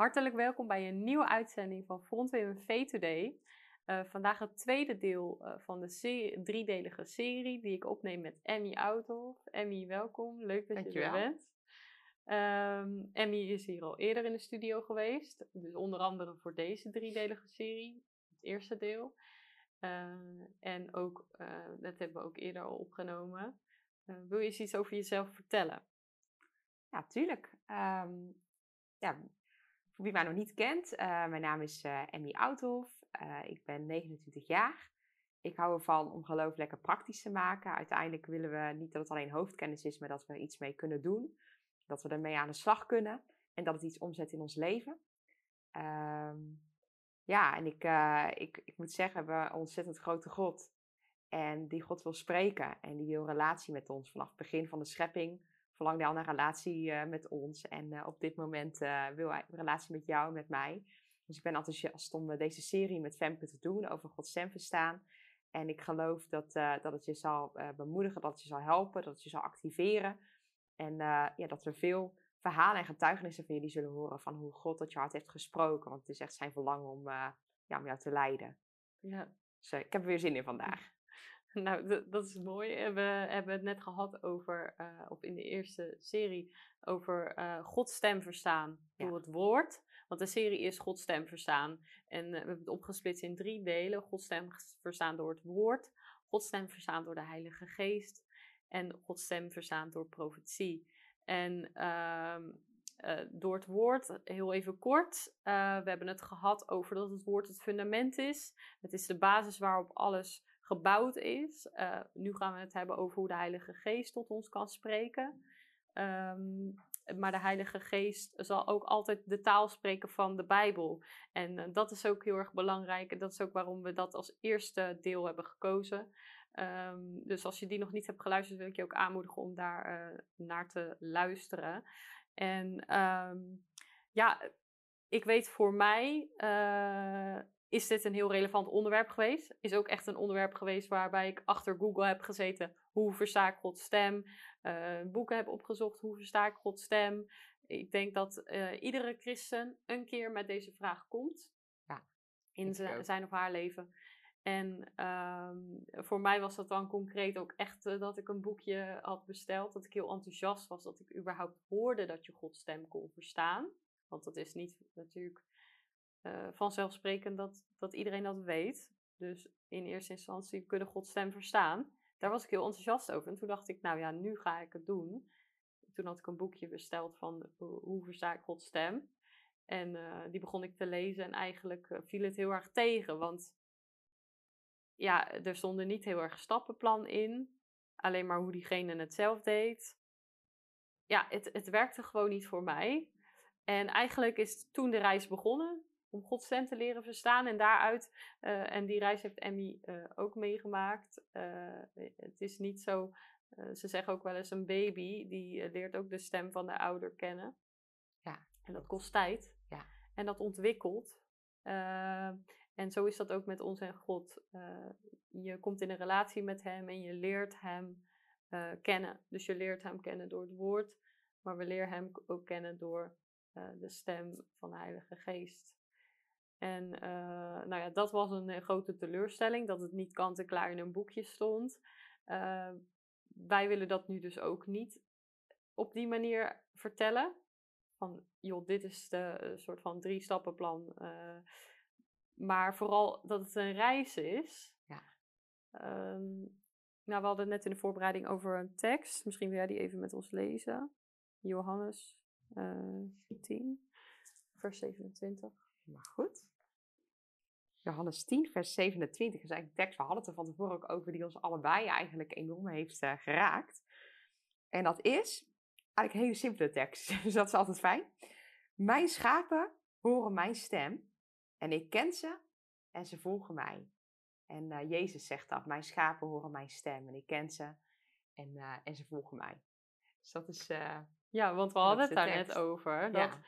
Hartelijk welkom bij een nieuwe uitzending van Front V Today. Uh, vandaag het tweede deel uh, van de serie, driedelige serie die ik opneem met Emmy Outhoff. Emmy, welkom. Leuk dat Dankjewel. je er bent. Um, Emmy is hier al eerder in de studio geweest. Dus onder andere voor deze driedelige serie, het eerste deel. Uh, en ook, dat hebben we ook eerder al opgenomen. wil je eens iets over jezelf vertellen? Ja, tuurlijk. Um, ja, wie mij nog niet kent, uh, mijn naam is uh, Emmy Outhoff. Uh, ik ben 29 jaar. Ik hou ervan om geloof lekker praktisch te maken. Uiteindelijk willen we niet dat het alleen hoofdkennis is, maar dat we er iets mee kunnen doen. Dat we ermee aan de slag kunnen en dat het iets omzet in ons leven. Um, ja, en ik, ik, ik moet zeggen, we hebben een ontzettend grote God. En die God wil spreken en die wil relatie met ons vanaf het begin van de schepping verlangde al naar een relatie uh, met ons. En uh, op dit moment uh, wil hij een relatie met jou en met mij. Dus ik ben enthousiast om deze serie met Femke te doen over Gods stem verstaan. En ik geloof dat, dat het je zal bemoedigen, dat het je zal helpen, dat het je zal activeren. En ja, dat we veel verhalen en getuigenissen van jullie zullen horen van hoe God tot je hart heeft gesproken. Want het is echt zijn verlangen om, ja, om jou te leiden. Ja. Dus ik heb er weer zin in vandaag. Nou, dat is mooi. We hebben het net gehad over, uh, of in de eerste serie, over uh, Gods stem verstaan door het woord. Want de serie is Gods stem verstaan. En uh, we hebben het opgesplitst in drie delen. Gods stem verstaan door het woord. Gods stem verstaan door de Heilige Geest. En Gods stem verstaan door profetie. En door het woord, heel even kort. we hebben het gehad over dat het woord het fundament is. Het is de basis waarop alles gebouwd is. Uh, nu gaan we het hebben over hoe de Heilige Geest tot ons kan spreken. Um, maar de Heilige Geest zal ook altijd de taal spreken van de Bijbel. En uh, dat is ook heel erg belangrijk. En dat is ook waarom we dat als eerste deel hebben gekozen. Um, dus als je die nog niet hebt geluisterd, wil ik je ook aanmoedigen om daar uh, naar te luisteren. En um, ja, ik weet voor mij is dit een heel relevant onderwerp geweest. Is ook echt een onderwerp geweest waarbij ik achter Google heb gezeten. Hoe versta ik Gods stem? Uh, boeken heb opgezocht. Hoe versta ik Gods stem? Ik denk dat uh, iedere christen een keer met deze vraag komt. Ja, in zijn of haar leven. En um, voor mij was dat dan concreet ook echt uh, dat ik een boekje had besteld. Dat ik heel enthousiast was dat ik überhaupt hoorde dat je Gods stem kon verstaan. Want dat is niet natuurlijk uh, vanzelfsprekend dat, dat iedereen dat weet. Dus in eerste instantie kunnen Gods stem verstaan. Daar was ik heel enthousiast over. En toen dacht ik, nou ja, nu ga ik het doen. Toen had ik een boekje besteld van hoe versta ik Gods stem. En uh, die begon ik te lezen en eigenlijk viel het heel erg tegen. Want ja, er stonden niet heel erg stappenplan in. Alleen maar hoe diegene het zelf deed. Ja, het, het werkte gewoon niet voor mij. En eigenlijk is toen de reis begonnen om Gods stem te leren verstaan. En daaruit, uh, en die reis heeft Emmy uh, ook meegemaakt. Uh, het is niet zo, ze zeggen ook wel eens een baby, die leert ook de stem van de ouder kennen. Ja. En dat kost tijd. Ja. En dat ontwikkelt. en zo is dat ook met ons en God. je komt in een relatie met Hem en je leert Hem kennen. Dus je leert Hem kennen door het woord, maar we leren Hem ook kennen door de stem van de Heilige Geest. En uh, nou ja, dat was een, een grote teleurstelling, dat het niet kant-en-klaar in een boekje stond. Uh, wij willen dat nu dus ook niet op die manier vertellen. Van, joh, dit is de soort van drie-stappenplan. Uh, maar vooral dat het een reis is. Ja. Um, nou, we hadden het net in de voorbereiding over een tekst. Misschien wil jij die even met ons lezen. Johannes 10, vers 27. Maar goed. Johannes 10, vers 27 is eigenlijk een tekst. We hadden het er van tevoren ook over, die ons allebei eigenlijk enorm heeft uh, geraakt. En dat is eigenlijk een hele simpele tekst, dus dat is altijd fijn. Mijn schapen horen mijn stem en ik ken ze en ze volgen mij. En uh, Jezus zegt dat, mijn schapen horen mijn stem en ik ken ze en, uh, en ze volgen mij. Dus dat is... ja, want we hadden het daar net over. Dat ja.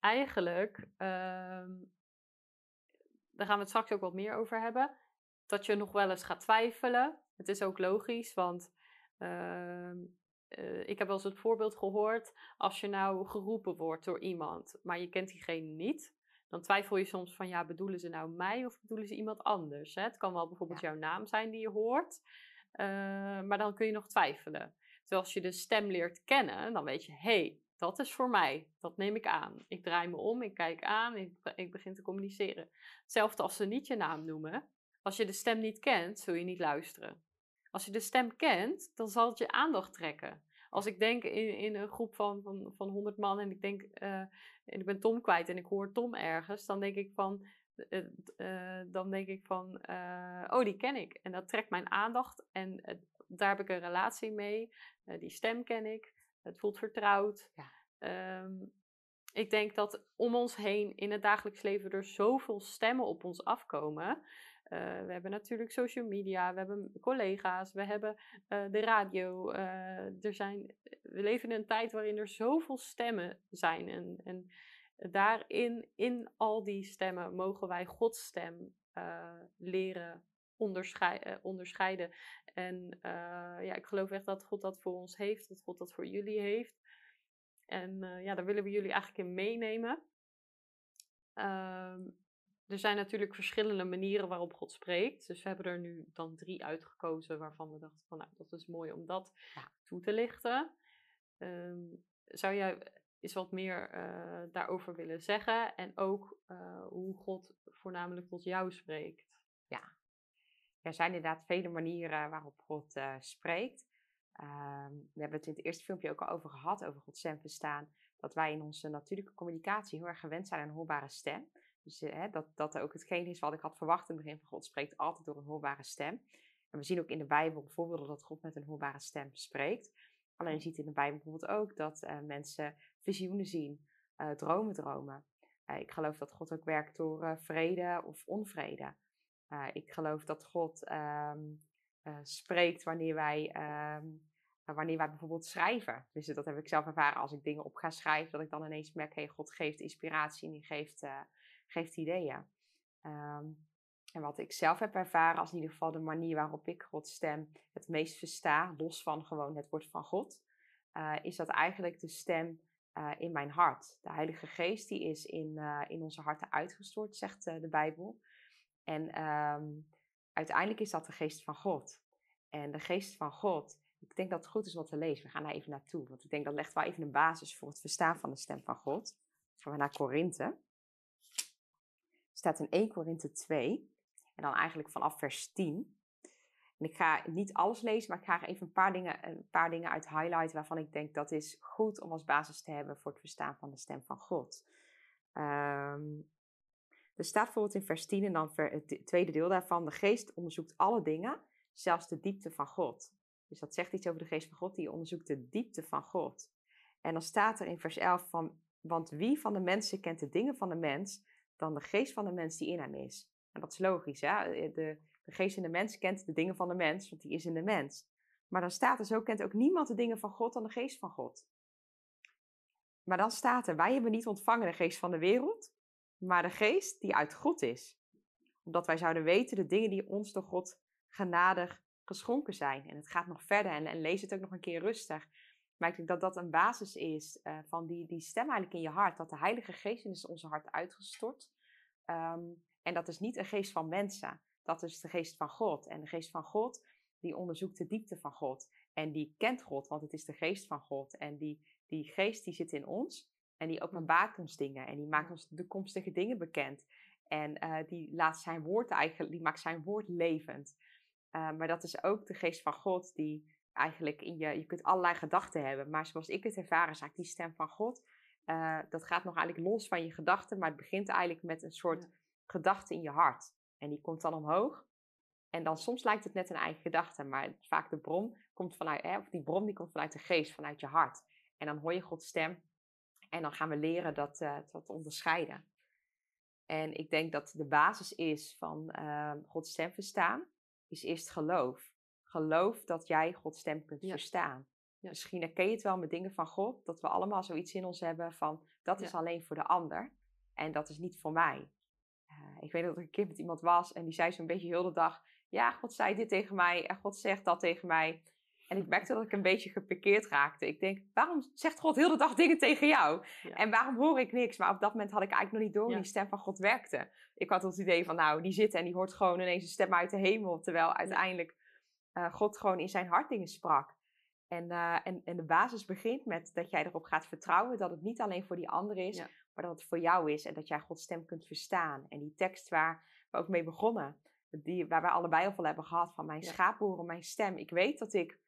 eigenlijk... Um, daar gaan we het straks ook wat meer over hebben. Dat je nog wel eens gaat twijfelen. Het is ook logisch, want uh, eh, ik heb wel eens het voorbeeld gehoord, als je nou geroepen wordt door iemand, maar je kent diegene niet, dan twijfel je soms van, ja, bedoelen ze nou mij of bedoelen ze iemand anders? Hè? Het kan wel bijvoorbeeld jouw naam zijn die je hoort, uh, maar dan kun je nog twijfelen. Terwijl als je de stem leert kennen, dan weet je, hé, hey, dat is voor mij. Dat neem ik aan. Ik draai me om, ik kijk aan, ik, ik begin te communiceren. Hetzelfde als ze niet je naam noemen. Als je de stem niet kent, zul je niet luisteren. Als je de stem kent, dan zal het je aandacht trekken. Als ik denk in, in een groep van, van, van 100 man en ik denk, uh, en ik ben Tom kwijt en ik hoor Tom ergens, dan denk ik van, uh, uh, dan denk ik van, oh die ken ik. En dat trekt mijn aandacht en daar heb ik een relatie mee. die stem ken ik. Het voelt vertrouwd. Ja. Um, ik denk dat om ons heen in het dagelijks leven er zoveel stemmen op ons afkomen. Uh, we hebben natuurlijk social media, we hebben collega's, we hebben uh, de radio. Uh, er zijn, we leven in een tijd waarin er zoveel stemmen zijn. En, en daarin, in al die stemmen, mogen wij Gods stem leren onderscheiden, onderscheiden. En ja, ik geloof echt dat God dat voor ons heeft, dat God dat voor jullie heeft. En ja, daar willen we jullie eigenlijk in meenemen. Um, er zijn natuurlijk verschillende manieren waarop God spreekt. Dus we hebben er nu dan drie uitgekozen waarvan we dachten van nou, dat is mooi om dat toe te lichten. Um, zou jij eens wat meer uh, daarover willen zeggen? En ook uh, hoe God voornamelijk tot jou spreekt? Ja, er zijn inderdaad vele manieren waarop God uh, spreekt. Um, we hebben het in het eerste filmpje ook al over gehad, over Gods stem verstaan. Dat wij in onze natuurlijke communicatie heel erg gewend zijn aan een hoorbare stem. Dus eh, dat, dat ook hetgeen is wat ik had verwacht in het begin van God spreekt altijd door een hoorbare stem. En we zien ook in de Bijbel voorbeelden dat God met een hoorbare stem spreekt. Alleen je ziet in de Bijbel bijvoorbeeld ook dat uh, mensen visioenen zien, dromen dromen. Ik geloof dat God ook werkt door vrede of onvrede. Ik geloof dat God um, spreekt wanneer wij, um, wanneer wij bijvoorbeeld schrijven. Dus dat heb ik zelf ervaren als ik dingen op ga schrijven, dat ik dan ineens merk, hey, God geeft inspiratie en die geeft geeft ideeën. Um, en wat ik zelf heb ervaren, als in ieder geval de manier waarop ik Gods stem het meest versta, los van gewoon het woord van God, is dat eigenlijk de stem in mijn hart. De Heilige Geest die is in, in onze harten uitgestort, zegt de Bijbel. En um, uiteindelijk is dat de geest van God. En de geest van God, ik denk dat het goed is wat te lezen. We gaan daar even naartoe, want ik denk dat legt wel even een basis voor het verstaan van de stem van God. Gaan we naar Korinthe staat in 1 Korinthe 2. En dan eigenlijk vanaf vers 10. En ik ga niet alles lezen, maar ik ga even een paar dingen, een paar dingen uit highlighten waarvan ik denk dat is goed om als basis te hebben voor het verstaan van de stem van God. Um, er staat bijvoorbeeld in vers 10 en dan het tweede deel daarvan: De geest onderzoekt alle dingen, zelfs de diepte van God. Dus dat zegt iets over de geest van God, die onderzoekt de diepte van God. En dan staat er in vers 11 van: Want wie van de mensen kent de dingen van de mens, dan de geest van de mens die in hem is. En dat is logisch, hè? Eh, de, de geest in de mens kent de dingen van de mens, want die is in de mens. Maar dan staat er zo, kent ook niemand de dingen van God dan de geest van God. Maar dan staat er, wij hebben niet ontvangen de geest van de wereld, maar de geest die uit God is. Omdat wij zouden weten de dingen die ons door God genadig geschonken zijn. En het gaat nog verder en, en lees het ook nog een keer rustig. Maar ik denk dat dat een basis is uh, van die, die stem eigenlijk in je hart. Dat de Heilige Geest in onze hart uitgestort. Um, en dat is niet een geest van mensen. Dat is de geest van God. En de geest van God, die onderzoekt de diepte van God. En die kent God, want het is de geest van God. En die, die geest die zit in ons. En die openbaart ons dingen. En die maakt ons de toekomstige dingen bekend. En uh, die laat zijn woord eigenlijk, die maakt zijn woord levend. Uh, maar dat is ook de geest van God die eigenlijk in je, je kunt allerlei gedachten hebben, maar zoals ik het ervaren, is eigenlijk die stem van God, uh, dat gaat nog eigenlijk los van je gedachten, maar het begint eigenlijk met een soort ja. gedachte in je hart. En die komt dan omhoog. En dan soms lijkt het net een eigen gedachte, maar vaak de bron komt vanuit, hè, of die bron die komt vanuit de geest, vanuit je hart. En dan hoor je Gods stem en dan gaan we leren dat, uh, dat onderscheiden. En ik denk dat de basis is van uh, Gods stem verstaan, is eerst geloof geloof dat jij Gods stem kunt verstaan. Ja. Misschien herken je het wel met dingen van God, dat we allemaal zoiets in ons hebben van dat is alleen voor de ander en dat is niet voor mij. Uh, ik weet dat ik een keer met iemand was en die zei zo'n beetje heel de dag, ja, God zei dit tegen mij en God zegt dat tegen mij. En ik merkte dat ik een beetje gepikeerd raakte. Ik denk, waarom zegt God heel de dag dingen tegen jou? En waarom hoor ik niks? Maar op dat moment had ik eigenlijk nog niet door hoe die stem van God werkte. Ik had het idee van, nou, die zit en die hoort gewoon ineens een stem uit de hemel. Terwijl uiteindelijk uh, God gewoon in zijn hart dingen sprak. En, uh, en, en de basis begint met dat jij erop gaat vertrouwen dat het niet alleen voor die ander is, maar dat het voor jou is en dat jij Gods stem kunt verstaan. En die tekst waar we ook mee begonnen, die, waar we allebei al van hebben gehad, van mijn ja. schaap horen mijn stem. Ik weet dat ik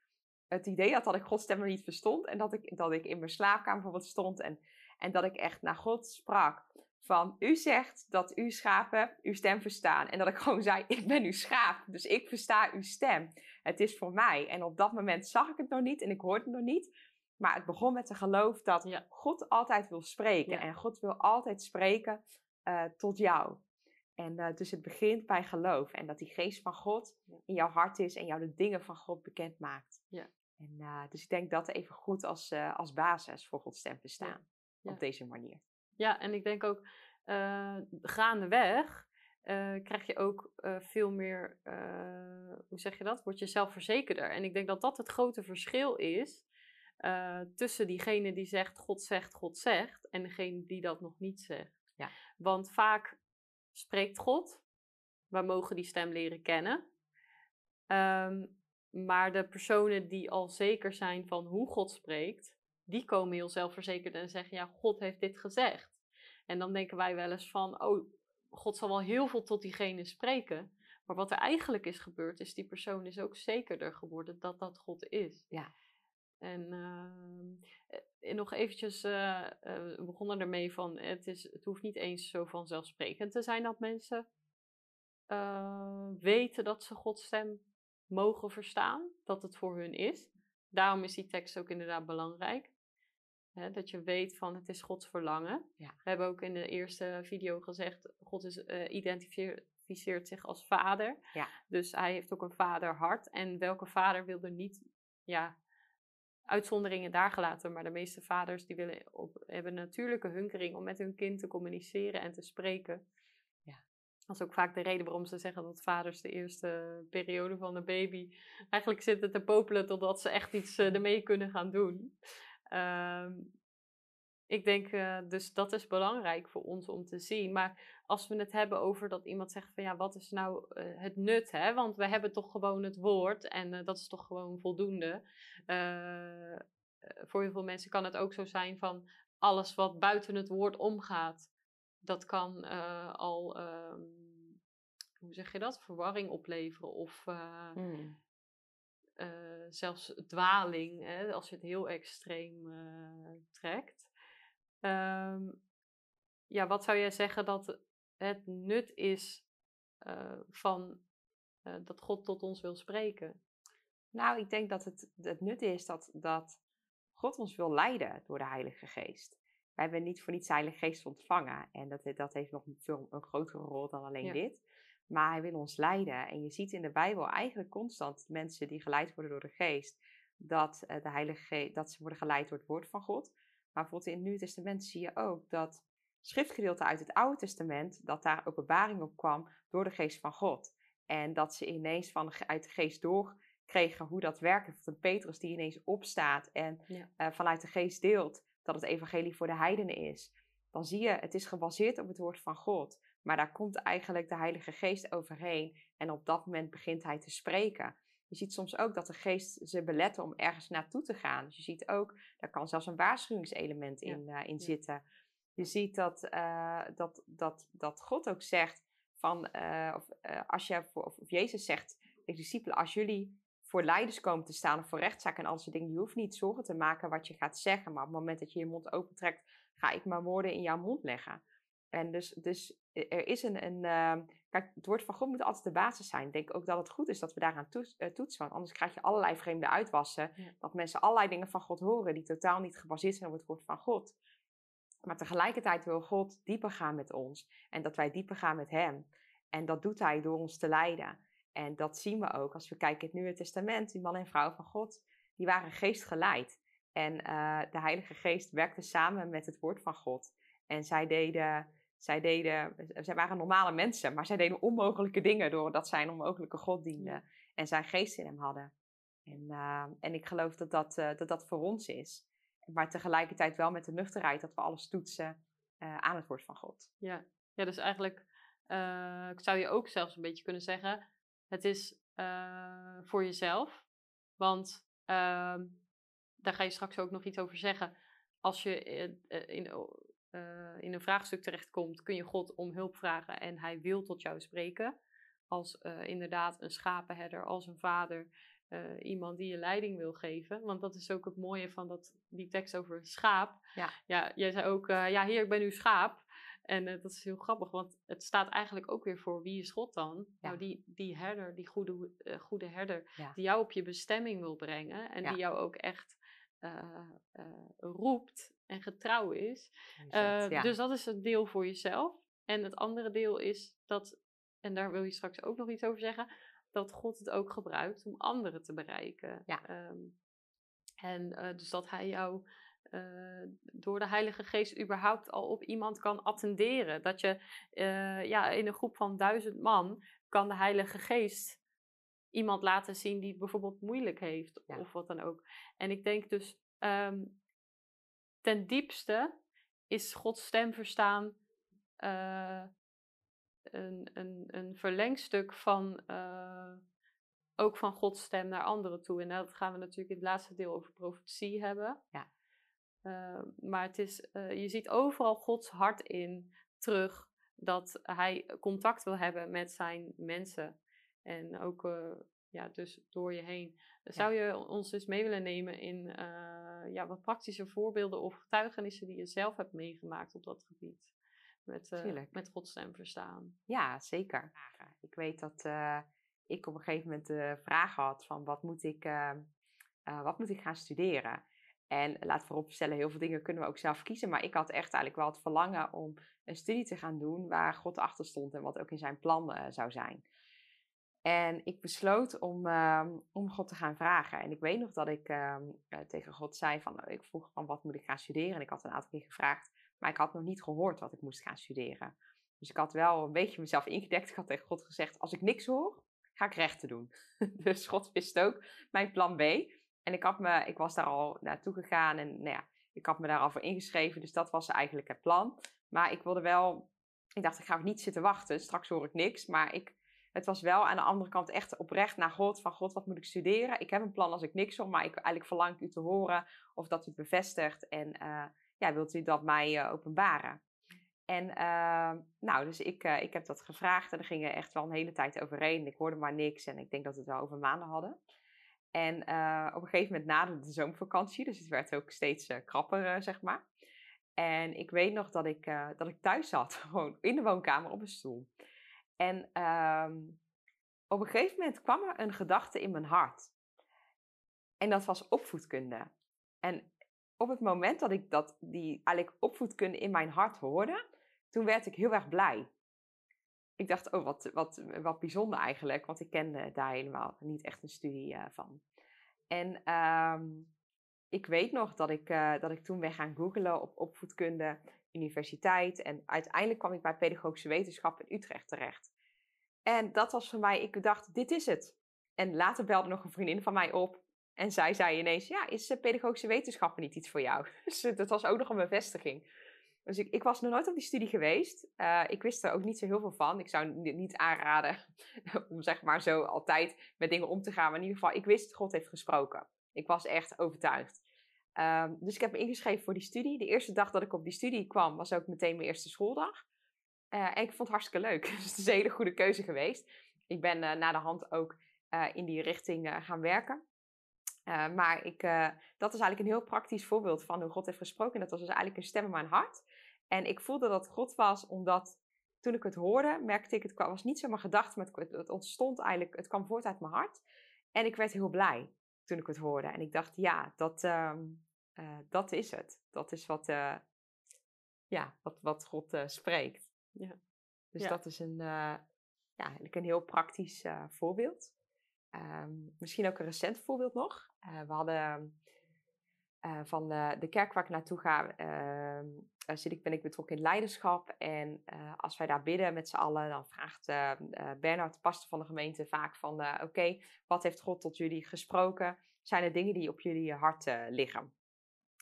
het idee had dat ik Gods stem nog niet verstond en dat ik, dat ik in mijn slaapkamer bijvoorbeeld stond en, en dat ik echt naar God sprak. Van u zegt dat uw schapen uw stem verstaan. En dat ik gewoon zei: Ik ben uw schaap, dus ik versta uw stem. Het is voor mij. En op dat moment zag ik het nog niet en ik hoorde het nog niet. Maar het begon met de geloof dat God altijd wil spreken. En God wil altijd spreken uh, tot jou. En uh, dus het begint bij geloof. En dat die geest van God in jouw hart is en jou de dingen van God bekend maakt. Ja. En, uh, dus ik denk dat even goed als, als basis voor Gods stem verstaan. Op deze manier. Ja, en ik denk ook gaandeweg uh, krijg je ook veel meer, hoe zeg je dat? Word je zelfverzekerder. En ik denk dat dat het grote verschil is tussen diegene die zegt God zegt, God zegt, en degene die dat nog niet zegt. Ja. Want vaak spreekt God, we mogen die stem leren kennen. Um, maar de personen die al zeker zijn van hoe God spreekt, die komen heel zelfverzekerd en zeggen: Ja, God heeft dit gezegd. En dan denken wij wel eens van: Oh, God zal wel heel veel tot diegene spreken. Maar wat er eigenlijk is gebeurd, is die persoon is ook zekerder geworden dat dat God is. Ja. En, uh, nog eventjes, uh, uh, we begonnen ermee van, het, is, het hoeft niet eens zo vanzelfsprekend te zijn dat mensen weten dat ze Gods stem mogen verstaan, dat het voor hun is. Daarom is die tekst ook inderdaad belangrijk. Dat je weet van het is Gods verlangen. Ja. We hebben ook in de eerste video gezegd, God is, uh, identificeert zich als vader. Ja. Dus hij heeft ook een vaderhart. En welke vader wil er niet, ja, uitzonderingen daar gelaten, maar de meeste vaders die willen op, hebben een natuurlijke hunkering om met hun kind te communiceren en te spreken. Dat is ook vaak de reden waarom ze zeggen dat vaders de eerste periode van de baby eigenlijk zitten te popelen totdat ze echt iets uh, ermee kunnen gaan doen. Um, ik denk, uh, dus dat is belangrijk voor ons om te zien. Maar als we het hebben over dat iemand zegt van ja, wat is nou uh, het nut? Hè? Want we hebben toch gewoon het woord en uh, dat is toch gewoon voldoende. voor heel veel mensen kan het ook zo zijn van alles wat buiten het woord omgaat, dat kan al, um, hoe zeg je dat, verwarring opleveren of hmm. Uh, zelfs dwaling, hè, als je het heel extreem trekt. Um, ja, wat zou jij zeggen dat het nut is van dat God tot ons wil spreken? Nou, ik denk dat het, het nut is dat, dat God ons wil leiden door de Heilige Geest. Wij hebben niet voor niets Heilige Geest ontvangen. En dat, dat heeft nog veel, een grotere rol dan alleen ja. dit. Maar hij wil ons leiden. En je ziet in de Bijbel eigenlijk constant mensen die geleid worden door de geest, dat, uh, de Heilige Geest, dat ze worden geleid door het woord van God. Maar bijvoorbeeld in het Nieuwe Testament zie je ook dat schriftgedeelte uit het Oude Testament, dat daar openbaring op kwam door de geest van God. En dat ze ineens van, uit de geest doorkregen hoe dat werkt. Een Petrus die ineens opstaat en uh, vanuit de geest deelt dat het evangelie voor de heidenen is. Dan zie je, het is gebaseerd op het woord van God. Maar daar komt eigenlijk de Heilige Geest overheen en op dat moment begint hij te spreken. Je ziet soms ook dat de geest ze beletten om ergens naartoe te gaan. Dus je ziet ook, daar kan zelfs een waarschuwingselement in, uh, in zitten. Je ziet dat, uh, dat, dat, dat God ook zegt van, uh, of, als je, of, of, Jezus zegt de discipelen, als jullie voor leiders komen te staan of voor rechtszaken en al soort dingen, je hoeft niet zorgen te maken wat je gaat zeggen, maar op het moment dat je je mond opentrekt, ga ik mijn woorden in jouw mond leggen. En dus, dus er is een, een uh, kijk, het woord van God moet altijd de basis zijn. Ik denk ook dat het goed is dat we daaraan toets, uh, toetsen, want anders krijg je allerlei vreemde uitwassen. Dat mensen allerlei dingen van God horen die totaal niet gebaseerd zijn op het woord van God. Maar tegelijkertijd wil God dieper gaan met ons en dat wij dieper gaan met Hem. En dat doet Hij door ons te leiden. En dat zien we ook als we kijken in het Nieuwe Testament. Die man en vrouw van God, die waren geestgeleid. En uh, de Heilige Geest werkte samen met het woord van God. En zij deden zij, deden, zij waren normale mensen, maar zij deden onmogelijke dingen doordat zij een onmogelijke God dienden en zijn geest in hem hadden. En, uh, en ik geloof dat dat, uh, dat dat voor ons is. Maar tegelijkertijd wel met de nuchterheid dat we alles toetsen aan het woord van God. Ja, ja dus eigenlijk ik zou je ook zelfs een beetje kunnen zeggen: het is voor jezelf. Want ehm, daar ga je straks ook nog iets over zeggen. Als je in, in, in een vraagstuk terechtkomt, kun je God om hulp vragen en hij wil tot jou spreken. Als inderdaad een schapenherder, als een vader, iemand die je leiding wil geven. Want dat is ook het mooie van dat, die tekst over schaap. Ja, ja jij zei ook, ja, hier, ik ben uw schaap. En uh, dat is heel grappig, want het staat eigenlijk ook weer voor wie is God dan? Ja. Nou, die, die herder, die goede, goede herder, ja. die jou op je bestemming wil brengen. En die jou ook echt roept en getrouw is. Dus dat is het deel voor jezelf. En het andere deel is dat, en daar wil je straks ook nog iets over zeggen dat God het ook gebruikt om anderen te bereiken. Ja. Um, en dus dat hij jou uh, door de Heilige Geest überhaupt al op iemand kan attenderen. Dat je uh, ja, in een groep van duizend man kan de Heilige Geest iemand laten zien die het bijvoorbeeld moeilijk heeft ja. of wat dan ook. En ik denk dus um, ten diepste is Gods stem verstaan een, een, een verlengstuk van ook van Gods stem naar anderen toe. En dat gaan we natuurlijk in het laatste deel over profetie hebben. Ja. Uh, maar het is, uh, je ziet overal Gods hart in terug dat hij contact wil hebben met zijn mensen. En ook ja, dus door je heen. Zou je ons dus mee willen nemen in ja, wat praktische voorbeelden of getuigenissen die je zelf hebt meegemaakt op dat gebied? met, met godstem verstaan. Ja, zeker. Ik weet dat ik op een gegeven moment de vraag had van wat moet ik, wat moet ik gaan studeren? En laat vooropstellen, heel veel dingen kunnen we ook zelf kiezen. Maar ik had echt eigenlijk wel het verlangen om een studie te gaan doen waar God achter stond en wat ook in zijn plan zou zijn. En ik besloot om, ehm, om God te gaan vragen. En ik weet nog dat ik ehm, tegen God zei van, ik vroeg van wat moet ik gaan studeren? En ik had een aantal keer gevraagd, maar ik had nog niet gehoord wat ik moest gaan studeren. Dus ik had wel een beetje mezelf ingedekt. Ik had tegen God gezegd: als ik niks hoor, ga ik rechten doen. dus God wist ook mijn plan B. En ik, had me, ik was daar al naartoe gegaan en nou ja, ik had me daar al voor ingeschreven. Dus dat was eigenlijk het plan. Maar ik wilde wel, ik dacht, ik ga niet zitten wachten. Straks hoor ik niks. Maar ik, het was wel aan de andere kant echt oprecht naar God. Van God, wat moet ik studeren? Ik heb een plan als ik niks hoor. Maar ik eigenlijk verlang u te horen of dat u het bevestigt. En uh, ja, wilt u dat mij uh, openbaren? En uh, nou, dus ik, ik heb dat gevraagd en er gingen echt wel een hele tijd overheen. Ik hoorde maar niks en ik denk dat we het wel over maanden hadden. En uh, op een gegeven moment naderde de zomervakantie, dus het werd ook steeds krapper, zeg maar. En ik weet nog dat ik, dat ik thuis zat, gewoon in de woonkamer op een stoel. En ehm, op een gegeven moment kwam er een gedachte in mijn hart. En dat was opvoedkunde. En op het moment dat ik dat, die eigenlijk opvoedkunde in mijn hart hoorde, toen werd ik heel erg blij. Ik dacht, oh, wat, wat, wat bijzonder eigenlijk, want ik kende daar helemaal niet echt een studie uh, van. En um, ik weet nog dat ik, uh, dat ik toen ben gaan googlen op opvoedkunde, universiteit. En uiteindelijk kwam ik bij pedagogische wetenschap in Utrecht terecht. En dat was voor mij, ik dacht, dit is het. En later belde nog een vriendin van mij op. En zij zei ineens, ja, is uh, pedagogische wetenschappen niet iets voor jou? Dus dat was ook nog een bevestiging. Dus ik, ik was nog nooit op die studie geweest. Uh, ik wist er ook niet zo heel veel van. Ik zou niet aanraden om zeg maar zo altijd met dingen om te gaan. Maar in ieder geval, ik wist, God heeft gesproken. Ik was echt overtuigd. Um, dus ik heb me ingeschreven voor die studie. De eerste dag dat ik op die studie kwam, was ook meteen mijn eerste schooldag. Uh, en ik vond het hartstikke leuk. Dus het is een hele goede keuze geweest. Ik ben uh, na de hand ook in die richting gaan werken. Maar ik, dat is eigenlijk een heel praktisch voorbeeld van hoe God heeft gesproken. Dat was dus eigenlijk een stem in mijn hart. En ik voelde dat God was, omdat toen ik het hoorde, merkte ik, het was niet zomaar gedacht, maar het, ontstond eigenlijk, het kwam voort uit mijn hart. En ik werd heel blij toen ik het hoorde. En ik dacht, ja, dat, um, uh, dat is het. Dat is wat, ja, wat, wat God spreekt. Ja. Dus ja. dat is een, ja, eigenlijk een heel praktisch voorbeeld. Um, misschien ook een recent voorbeeld nog. We hadden Uh, van de, de, kerk waar ik naartoe ga, uh, zit ik, ben ik betrokken in leiderschap. En uh, als wij daar bidden met z'n allen, dan vraagt Bernard, de pastor van de gemeente, vaak van... Oké, wat heeft God tot jullie gesproken? Zijn er dingen die op jullie hart liggen?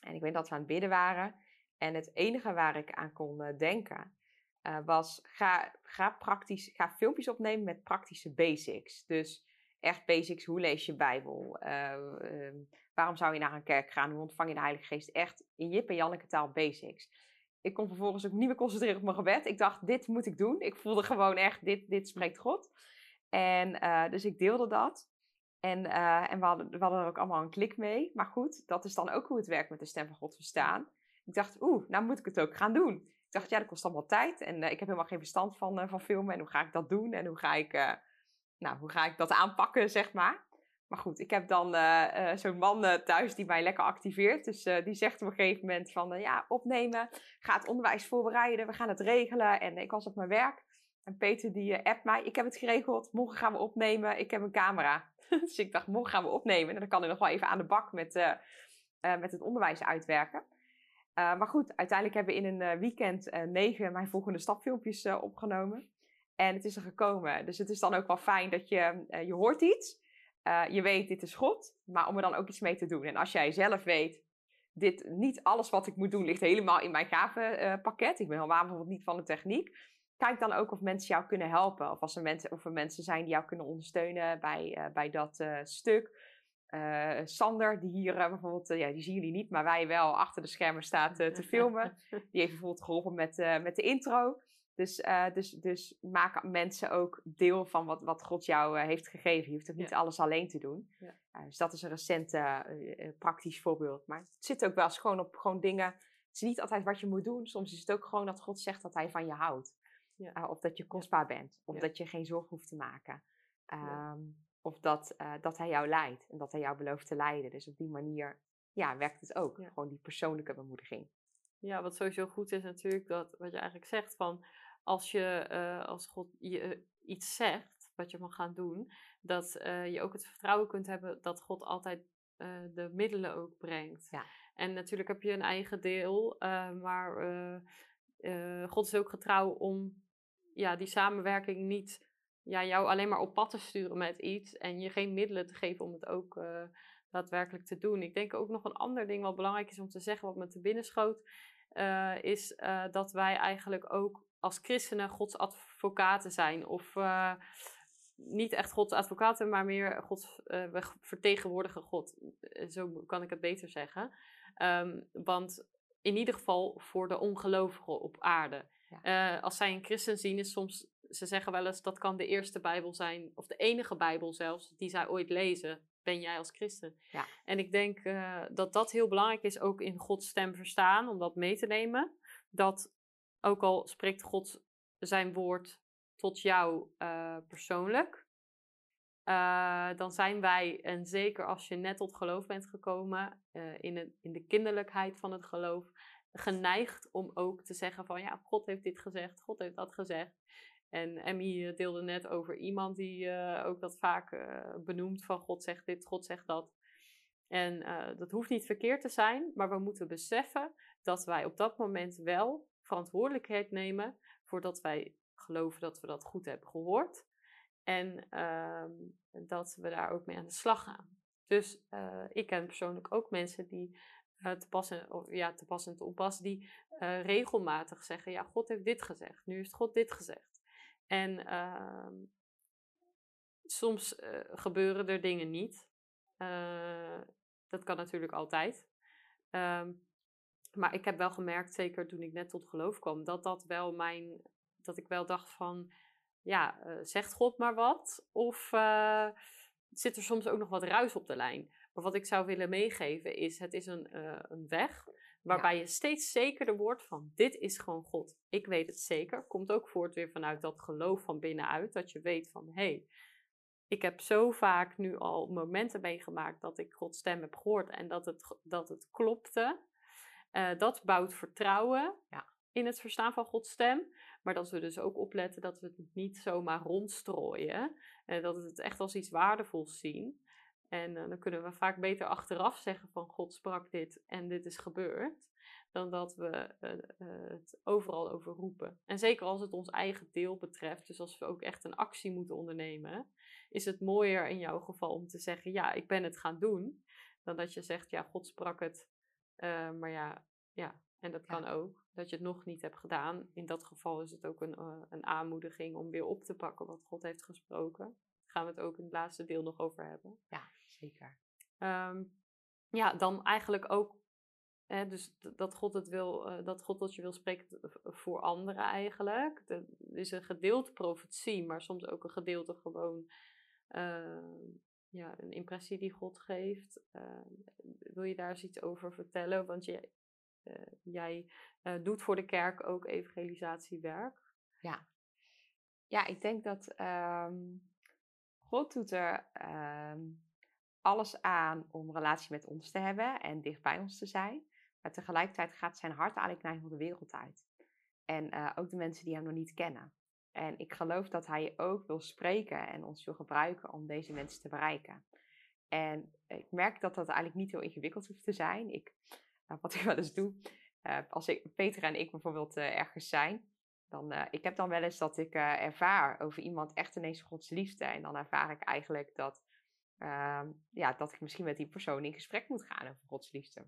En ik weet dat we aan het bidden waren. En het enige waar ik aan kon denken, was ga, ga, praktisch, ga filmpjes opnemen met praktische basics. Dus echt basics, hoe lees je Bijbel? Waarom zou je naar een kerk gaan? Hoe ontvang je de Heilige Geest? Echt in Jip en Janneke taal basics. Ik kon vervolgens ook niet meer concentreren op mijn gebed. Ik dacht, dit moet ik doen. Ik voelde gewoon echt, dit, dit spreekt God. En uh, dus ik deelde dat. En, uh, en we, hadden, we hadden er ook allemaal een klik mee. Maar goed, dat is dan ook hoe het werkt met de stem van God verstaan. Ik dacht, oeh, nou moet ik het ook gaan doen. Ik dacht, ja, dat kost allemaal tijd. En uh, ik heb helemaal geen verstand van, van filmen. En hoe ga ik dat doen? En hoe ga ik nou, hoe ga ik dat aanpakken, zeg maar. Maar goed, ik heb dan uh, uh, zo'n man uh, thuis die mij lekker activeert. Dus die zegt op een gegeven moment van, ja, opnemen, ga het onderwijs voorbereiden, we gaan het regelen. En ik was op mijn werk en Peter die appt mij, ik heb het geregeld, morgen gaan we opnemen, ik heb een camera. dus ik dacht, morgen gaan we opnemen en dan kan ik nog wel even aan de bak met, met het onderwijs uitwerken. maar goed, uiteindelijk hebben we in een weekend negen mijn volgende stapfilmpjes opgenomen. En het is er gekomen. Dus het is dan ook wel fijn dat je, je hoort iets. Uh, je weet, dit is God. Maar om er dan ook iets mee te doen. En als jij zelf weet, dit, niet alles wat ik moet doen ligt helemaal in mijn gavenpakket. Uh, ik ben helemaal bijvoorbeeld niet van de techniek. Kijk dan ook of mensen jou kunnen helpen. Of, als er mensen, of er mensen zijn die jou kunnen ondersteunen bij, bij dat stuk. Sander, die hier bijvoorbeeld, ja, die zien jullie niet, maar wij wel achter de schermen staat te filmen. Die heeft bijvoorbeeld geholpen met, met de intro. Dus, uh, dus, dus maak mensen ook deel van wat, wat God jou uh, heeft gegeven. Je hoeft ook niet alles alleen te doen. Ja. Uh, dus dat is een recent praktisch voorbeeld. Maar het zit ook wel eens gewoon op gewoon dingen. Het is niet altijd wat je moet doen. Soms is het ook gewoon dat God zegt dat hij van je houdt. Ja. of dat je kostbaar bent. Of dat je geen zorg hoeft te maken. Um, of dat, dat hij jou leidt. En dat hij jou belooft te leiden. Dus op die manier ja, werkt het ook. Gewoon die persoonlijke bemoediging. Ja, wat sowieso goed is natuurlijk dat wat je eigenlijk zegt van als, je, uh, als God je iets zegt wat je mag gaan doen, dat uh, je ook het vertrouwen kunt hebben dat God altijd uh, de middelen ook brengt. Ja. En natuurlijk heb je een eigen deel, maar God is ook getrouw om ja, die samenwerking niet ja, jou alleen maar op pad te sturen met iets en je geen middelen te geven om het ook daadwerkelijk te doen. Ik denk ook nog een ander ding wat belangrijk is om te zeggen, wat me te binnen schoot, is dat wij eigenlijk ook als christenen Gods advocaten zijn. Of uh, niet echt Gods advocaten, maar meer Gods, uh, we vertegenwoordigen God. Eh, zo kan ik het beter zeggen. Um, want in ieder geval voor de ongelovigen op aarde. Ja. Uh, als zij een christen zien, is soms, ze zeggen wel eens dat kan de eerste Bijbel zijn, of de enige Bijbel zelfs, die zij ooit lezen. Ben jij als christen? Ja. En ik denk dat dat heel belangrijk is, ook in Gods stem verstaan, om dat mee te nemen. Dat ook al spreekt God zijn woord tot jou uh, persoonlijk, uh, dan zijn wij, en zeker als je net tot geloof bent gekomen, uh, in, het, in de kinderlijkheid van het geloof, geneigd om ook te zeggen van ja, God heeft dit gezegd, God heeft dat gezegd. En Emmy deelde net over iemand die ook dat vaak benoemt van God zegt dit, God zegt dat. En dat hoeft niet verkeerd te zijn, maar we moeten beseffen dat wij op dat moment wel verantwoordelijkheid nemen voordat wij geloven dat we dat goed hebben gehoord. En uh, dat we daar ook mee aan de slag gaan. Dus uh, ik ken persoonlijk ook mensen die uh, te passen, of, ja, te passen en te onpas, die uh, regelmatig zeggen: Ja, God heeft dit gezegd, nu heeft God dit gezegd. En ehm, soms gebeuren er dingen niet. dat kan natuurlijk altijd. Um, maar ik heb wel gemerkt, zeker toen ik net tot geloof kwam, dat dat wel mijn. Dat ik wel dacht van. Ja, uh, zegt God maar wat? Of uh, zit er soms ook nog wat ruis op de lijn? Maar wat ik zou willen meegeven is: het is een, uh, een weg waarbij ja. je steeds zekerder wordt van: dit is gewoon God. Ik weet het zeker. Komt ook voort weer vanuit dat geloof van binnenuit. Dat je weet van: hé, hey, ik heb zo vaak nu al momenten meegemaakt dat ik Gods stem heb gehoord en dat het, dat het klopte. Uh, dat bouwt vertrouwen ja. in het verstaan van Gods stem. Maar dat we dus ook opletten dat we het niet zomaar rondstrooien. En dat we het echt als iets waardevols zien. En dan kunnen we vaak beter achteraf zeggen van God sprak dit en dit is gebeurd dan dat we eh, eh, het overal over roepen. En zeker als het ons eigen deel betreft, dus als we ook echt een actie moeten ondernemen, is het mooier in jouw geval om te zeggen: Ja, ik ben het gaan doen, dan dat je zegt: Ja, God sprak het, uh, maar ja, ja. En dat kan ook, dat je het nog niet hebt gedaan. In dat geval is het ook een, een aanmoediging om weer op te pakken wat God heeft gesproken. Daar gaan we het ook in het laatste deel nog over hebben. Ja, zeker. Um, ja, dan eigenlijk ook dus dat God, het wil, uh, dat God tot je wil spreken voor anderen eigenlijk. Er is een gedeelte profetie, maar soms ook een gedeelte gewoon uh, ja, een impressie die God geeft. Uh, wil je daar eens iets over vertellen? Want je, eh, jij doet voor de kerk ook evangelisatiewerk. Ja, ja ik denk dat um, God doet er um, alles aan om relatie met ons te hebben en dicht bij ons te zijn. Maar tegelijkertijd gaat zijn hart eigenlijk naar de wereld uit. En uh, ook de mensen die hem nog niet kennen. En ik geloof dat hij ook wil spreken en ons wil gebruiken om deze mensen te bereiken. En ik merk dat dat eigenlijk niet heel ingewikkeld hoeft te zijn. Ik, uh, wat ik wel eens doe, uh, als ik, Peter en ik bijvoorbeeld ergens zijn, dan, ik heb dan wel eens dat ik ervaar over iemand echt ineens Gods liefde. En dan ervaar ik eigenlijk dat, ehm, ja, dat ik misschien met die persoon in gesprek moet gaan over Gods liefde.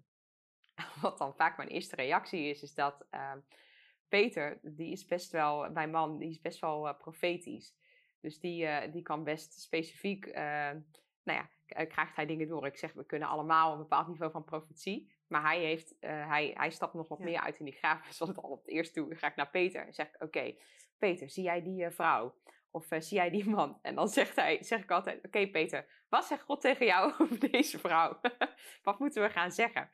wat dan vaak mijn eerste reactie is, is dat uh, Peter, die is best wel, mijn man, die is best wel uh, profetisch. Dus die, uh, die kan best specifiek, ehm, nou ja, eh, krijgt hij dingen door. Ik zeg, we kunnen allemaal een bepaald niveau van profetie. Maar hij, heeft, hij, hij stapt nog wat ja. meer uit in die graaf. Zoals al op het eerste toe ga ik naar Peter en zeg ik, oké, Peter, zie jij die vrouw? Of zie jij die man? En dan zegt hij, zeg ik altijd, oké Peter, wat zegt God tegen jou over deze vrouw? wat moeten we gaan zeggen?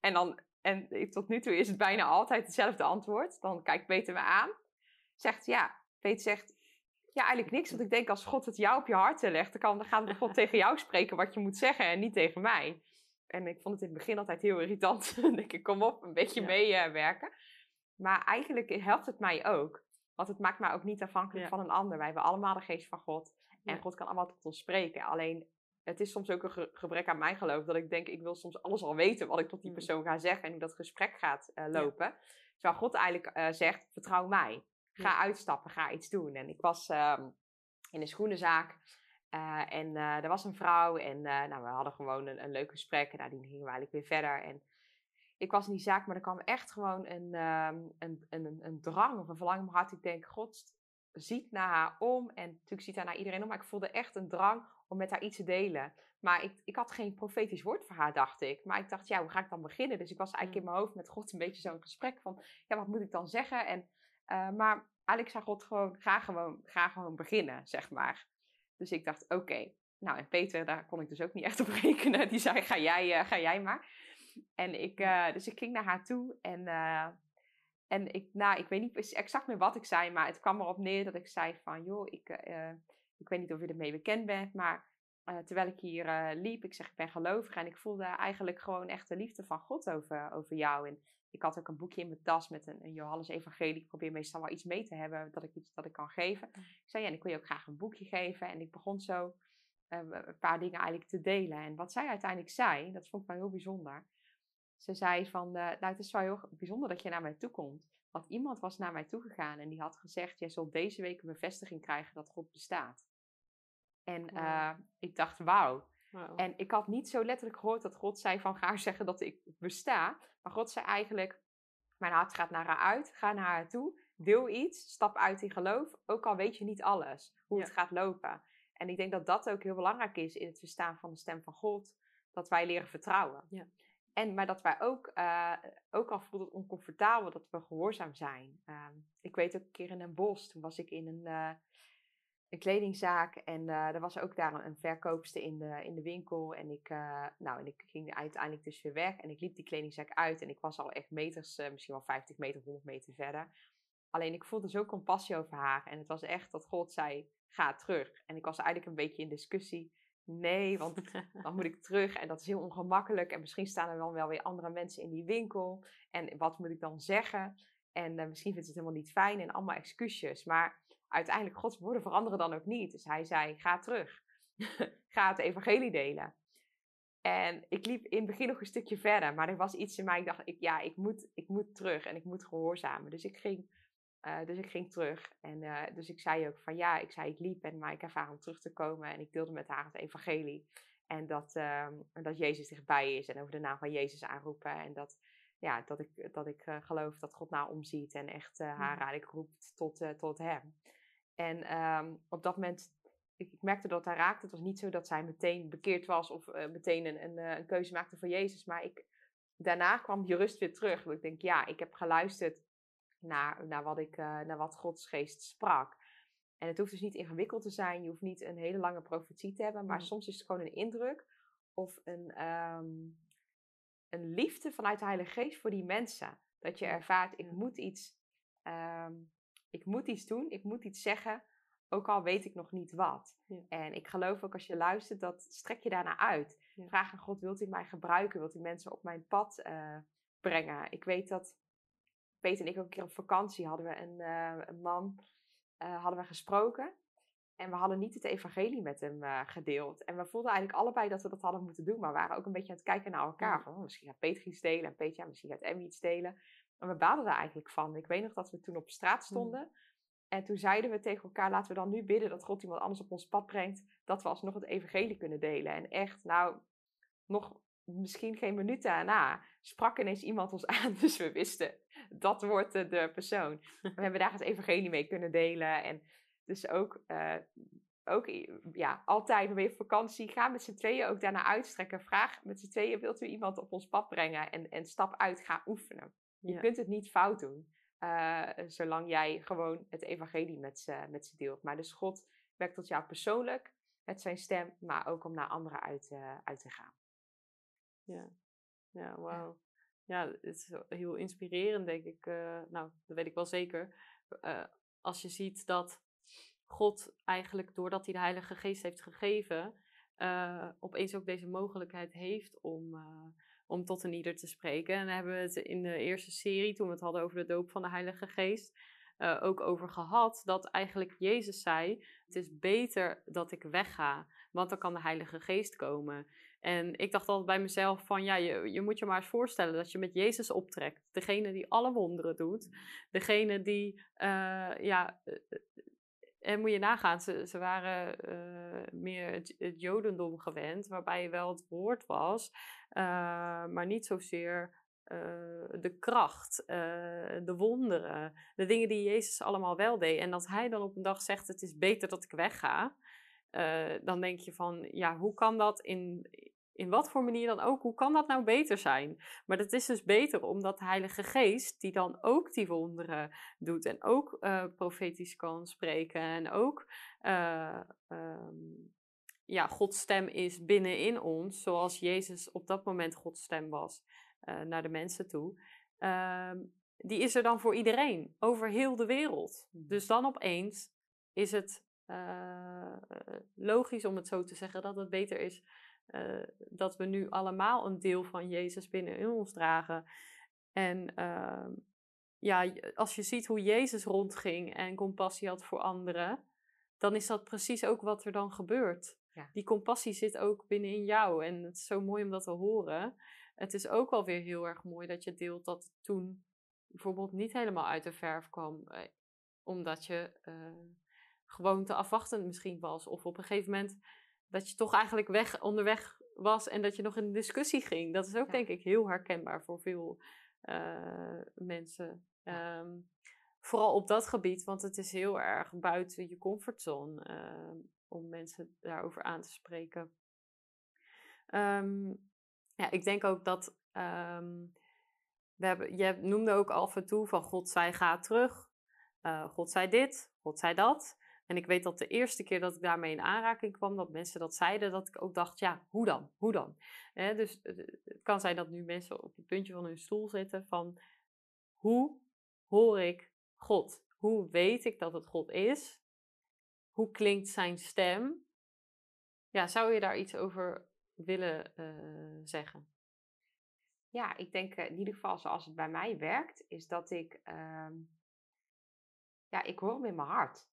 En, dan, en tot nu toe is het bijna altijd hetzelfde antwoord. Dan kijkt Peter me aan. Zegt ja, Peter zegt ja, eigenlijk niks. Want ik denk als God het jou op je hart legt, dan, kan, dan gaat God tegen jou spreken wat je moet zeggen en niet tegen mij. En ik vond het in het begin altijd heel irritant. dan denk ik, kom op, een beetje ja. meewerken. Uh, maar eigenlijk helpt het mij ook. Want het maakt mij ook niet afhankelijk ja. van een ander. Wij hebben allemaal de geest van God. En ja. God kan allemaal tot ons spreken. Alleen het is soms ook een ge gebrek aan mijn geloof. Dat ik denk, ik wil soms alles al weten wat ik tot die mm. persoon ga zeggen. En hoe dat gesprek gaat uh, lopen. Ja. Terwijl God eigenlijk uh, zegt, vertrouw mij. Ga ja. uitstappen, ga iets doen. En ik was um, in een schoenenzaak. Uh, en er was een vrouw. En nou, we hadden gewoon een, een leuk gesprek. En nou, die gingen we eigenlijk weer verder. En ik was in die zaak, maar er kwam echt gewoon een, um, een, een, een, drang of een verlangen in mijn hart. Ik denk, God ziet naar haar om. En natuurlijk ziet hij naar iedereen om. Maar ik voelde echt een drang om met haar iets te delen. Maar ik, ik had geen profetisch woord voor haar, dacht ik. Maar ik dacht, ja, hoe ga ik dan beginnen? Dus ik was eigenlijk in mijn hoofd met God een beetje zo'n gesprek van, ja, wat moet ik dan zeggen? En, uh, maar eigenlijk zei God gewoon, ga gewoon, ga gewoon beginnen, zeg maar. Dus ik dacht, oké. Okay. Nou, en Peter, daar kon ik dus ook niet echt op rekenen. Die zei, ga jij, uh, ga jij maar. En ik, uh, dus ik ging naar haar toe en... En ik, nou, ik weet niet exact meer wat ik zei, maar het kwam erop neer dat ik zei van, joh, ik, uh, ik weet niet of je ermee bekend bent, maar uh, terwijl ik hier uh, liep, ik zeg, ik ben gelovig en ik voelde eigenlijk gewoon echt de liefde van God over, over jou. En ik had ook een boekje in mijn tas met een, een Johannes Evangelie. Ik probeer meestal wel iets mee te hebben dat ik iets dat ik kan geven. Ik zei, ja, en ik wil je ook graag een boekje geven. En ik begon zo een paar dingen eigenlijk te delen. En wat zij uiteindelijk zei, dat vond ik wel heel bijzonder. Ze zei van, nou het is wel heel bijzonder dat je naar mij toe komt. Want iemand was naar mij toe gegaan en die had gezegd, jij zult deze week een bevestiging krijgen dat God bestaat. En wow. uh, ik dacht, wauw. Wow. En ik had niet zo letterlijk gehoord dat God zei van, ga zeggen dat ik besta. Maar God zei eigenlijk, mijn hart gaat naar haar uit, ga naar haar toe, deel iets, stap uit in geloof. Ook al weet je niet alles, hoe ja. het gaat lopen. En ik denk dat dat ook heel belangrijk is in het verstaan van de stem van God. Dat wij leren vertrouwen. Ja. En, maar dat wij ook, uh, ook al voelt het oncomfortabel, dat we gehoorzaam zijn. Uh, ik weet ook een keer in een bos, toen was ik in een, uh, een kledingzaak en uh, er was ook daar een, verkoopster in de, in de winkel. En ik, nou, en ik ging uiteindelijk dus weer weg en ik liep die kledingzaak uit en ik was al echt meters, misschien wel 50 meter, 100 meter verder. Alleen ik voelde zo compassie over haar en het was echt dat God zei, ga terug. En ik was eigenlijk een beetje in discussie nee, want dan moet ik terug en dat is heel ongemakkelijk. En misschien staan er dan wel weer andere mensen in die winkel. En wat moet ik dan zeggen? En misschien vindt het helemaal niet fijn en allemaal excuses. Maar uiteindelijk, Gods woorden veranderen dan ook niet. Dus hij zei, ga terug. ga het evangelie delen. En ik liep in het begin nog een stukje verder, maar er was iets in mij. Ik dacht, ik, ja, ik moet, ik moet terug en ik moet gehoorzamen. Dus ik ging, uh, dus ik ging terug. En uh, dus ik zei ook van ja, ik zei ik liep en maar ik ervaar om terug te komen. En ik deelde met haar het evangelie. En dat, uh, dat Jezus dichtbij is en over de naam van Jezus aanroepen. En dat, ja, dat ik, dat ik geloof dat God naar omziet en echt haar eigenlijk roept tot, tot hem. En um, op dat moment ik, ik, merkte dat hij raakte. Het was niet zo dat zij meteen bekeerd was of uh, meteen een, een, een, keuze maakte voor Jezus. Maar ik, daarna kwam die rust weer terug. Ik denk, ja, ik heb geluisterd naar, naar, wat, ik, uh, naar wat Gods geest sprak. En het hoeft dus niet ingewikkeld te zijn. Je hoeft niet een hele lange profetie te hebben. Maar mm. soms is het gewoon een indruk of een, um, een liefde vanuit de Heilige Geest voor die mensen. Dat je ervaart, ik moet iets, um, ik moet iets doen, ik moet iets zeggen ook al weet ik nog niet wat. En ik geloof ook als je luistert, dat strek je daarna uit. Vraag aan God, wilt u mij gebruiken? Wilt u mensen op mijn pad uh, brengen? Ik weet dat Peter en ik ook een keer op vakantie hadden we een, uh, een man uh, hadden we gesproken. En we hadden niet het evangelie met hem gedeeld. En we voelden eigenlijk allebei dat we dat hadden moeten doen. Maar we waren ook een beetje aan het kijken naar elkaar. Van, oh, misschien gaat Peter iets delen. En Peter, ja, misschien gaat Emmy iets delen. En we baden daar eigenlijk van. Ik weet nog dat we toen op straat mm. stonden. En toen zeiden we tegen elkaar, laten we dan nu bidden dat God iemand anders op ons pad brengt, dat we alsnog het evangelie kunnen delen. En echt, nou, nog misschien geen minuut daarna sprak ineens iemand ons aan, dus we wisten, dat wordt de persoon. We hebben daar het evangelie mee kunnen delen. En dus ook, uh, ook ja, altijd weer vakantie, ga met z'n tweeën ook daarna uitstrekken. Vraag met z'n tweeën, wilt u iemand op ons pad brengen? En, en stap uit, ga oefenen. Je kunt het niet fout doen. Uh, zolang jij gewoon het evangelie met ze, met ze deelt. Maar dus God werkt tot jou persoonlijk met zijn stem, maar ook om naar anderen uit, uh, uit te gaan. Ja, ja wauw. Ja, het is heel inspirerend, denk ik. Uh, nou, dat weet ik wel zeker. als je ziet dat God eigenlijk, doordat hij de Heilige Geest heeft gegeven, opeens ook deze mogelijkheid heeft om om tot een ieder te spreken. En daar hebben we het in de eerste serie, toen we het hadden over de doop van de Heilige Geest, uh, ook over gehad. Dat eigenlijk Jezus zei: Het is beter dat ik wegga, want dan kan de Heilige Geest komen. En ik dacht altijd bij mezelf: van ja, je, je moet je maar eens voorstellen dat je met Jezus optrekt. Degene die alle wonderen doet, degene die uh, ja, eh, en moet je nagaan, ze, ze waren uh, meer het, het, Jodendom gewend, waarbij wel het woord was, uh, maar niet zozeer uh, de kracht, de wonderen, de dingen die Jezus allemaal wel deed. En als hij dan op een dag zegt: Het is beter dat ik wegga, dan denk je van: Ja, hoe kan dat in, in wat voor manier dan ook, hoe kan dat nou beter zijn? Maar dat is dus beter omdat de Heilige Geest, die dan ook die wonderen doet en ook uh, profetisch kan spreken en ook uh, um, ja, Gods stem is binnenin ons, zoals Jezus op dat moment Gods stem was uh, naar de mensen toe. Uh, die is er dan voor iedereen, over heel de wereld. Dus dan opeens is het logisch om het zo te zeggen dat het beter is uh, dat we nu allemaal een deel van Jezus binnen in ons dragen. En uh, ja, als je ziet hoe Jezus rondging en compassie had voor anderen, dan is dat precies ook wat er dan gebeurt. Ja. Die compassie zit ook binnenin jou en het is zo mooi om dat te horen. Het is ook wel weer heel erg mooi dat je deelt dat het toen bijvoorbeeld niet helemaal uit de verf kwam, eh, omdat je uh, gewoon te afwachtend misschien was. Of op een gegeven moment dat je toch eigenlijk weg, onderweg was en dat je nog in een discussie ging. Dat is ook denk ik heel herkenbaar voor veel uh, mensen. Um, vooral op dat gebied, want het is heel erg buiten je comfortzone uh, om mensen daarover aan te spreken. Um, ja, ik denk ook dat. Um, we hebben, je noemde ook af en toe van God zei ga terug. Uh, God zei dit, God zei dat. En ik weet dat de eerste keer dat ik daarmee in aanraking kwam, dat mensen dat zeiden, dat ik ook dacht, ja, hoe dan? Hoe dan? dus eh, het kan zijn dat nu mensen op het puntje van hun stoel zitten van, hoe hoor ik God? Hoe weet ik dat het God is? Hoe klinkt zijn stem? Ja, zou je daar iets over willen uh, zeggen? Ja, ik denk uh, in ieder geval zoals het bij mij werkt, is dat ik, uh, ja, ik hoor hem in mijn hart.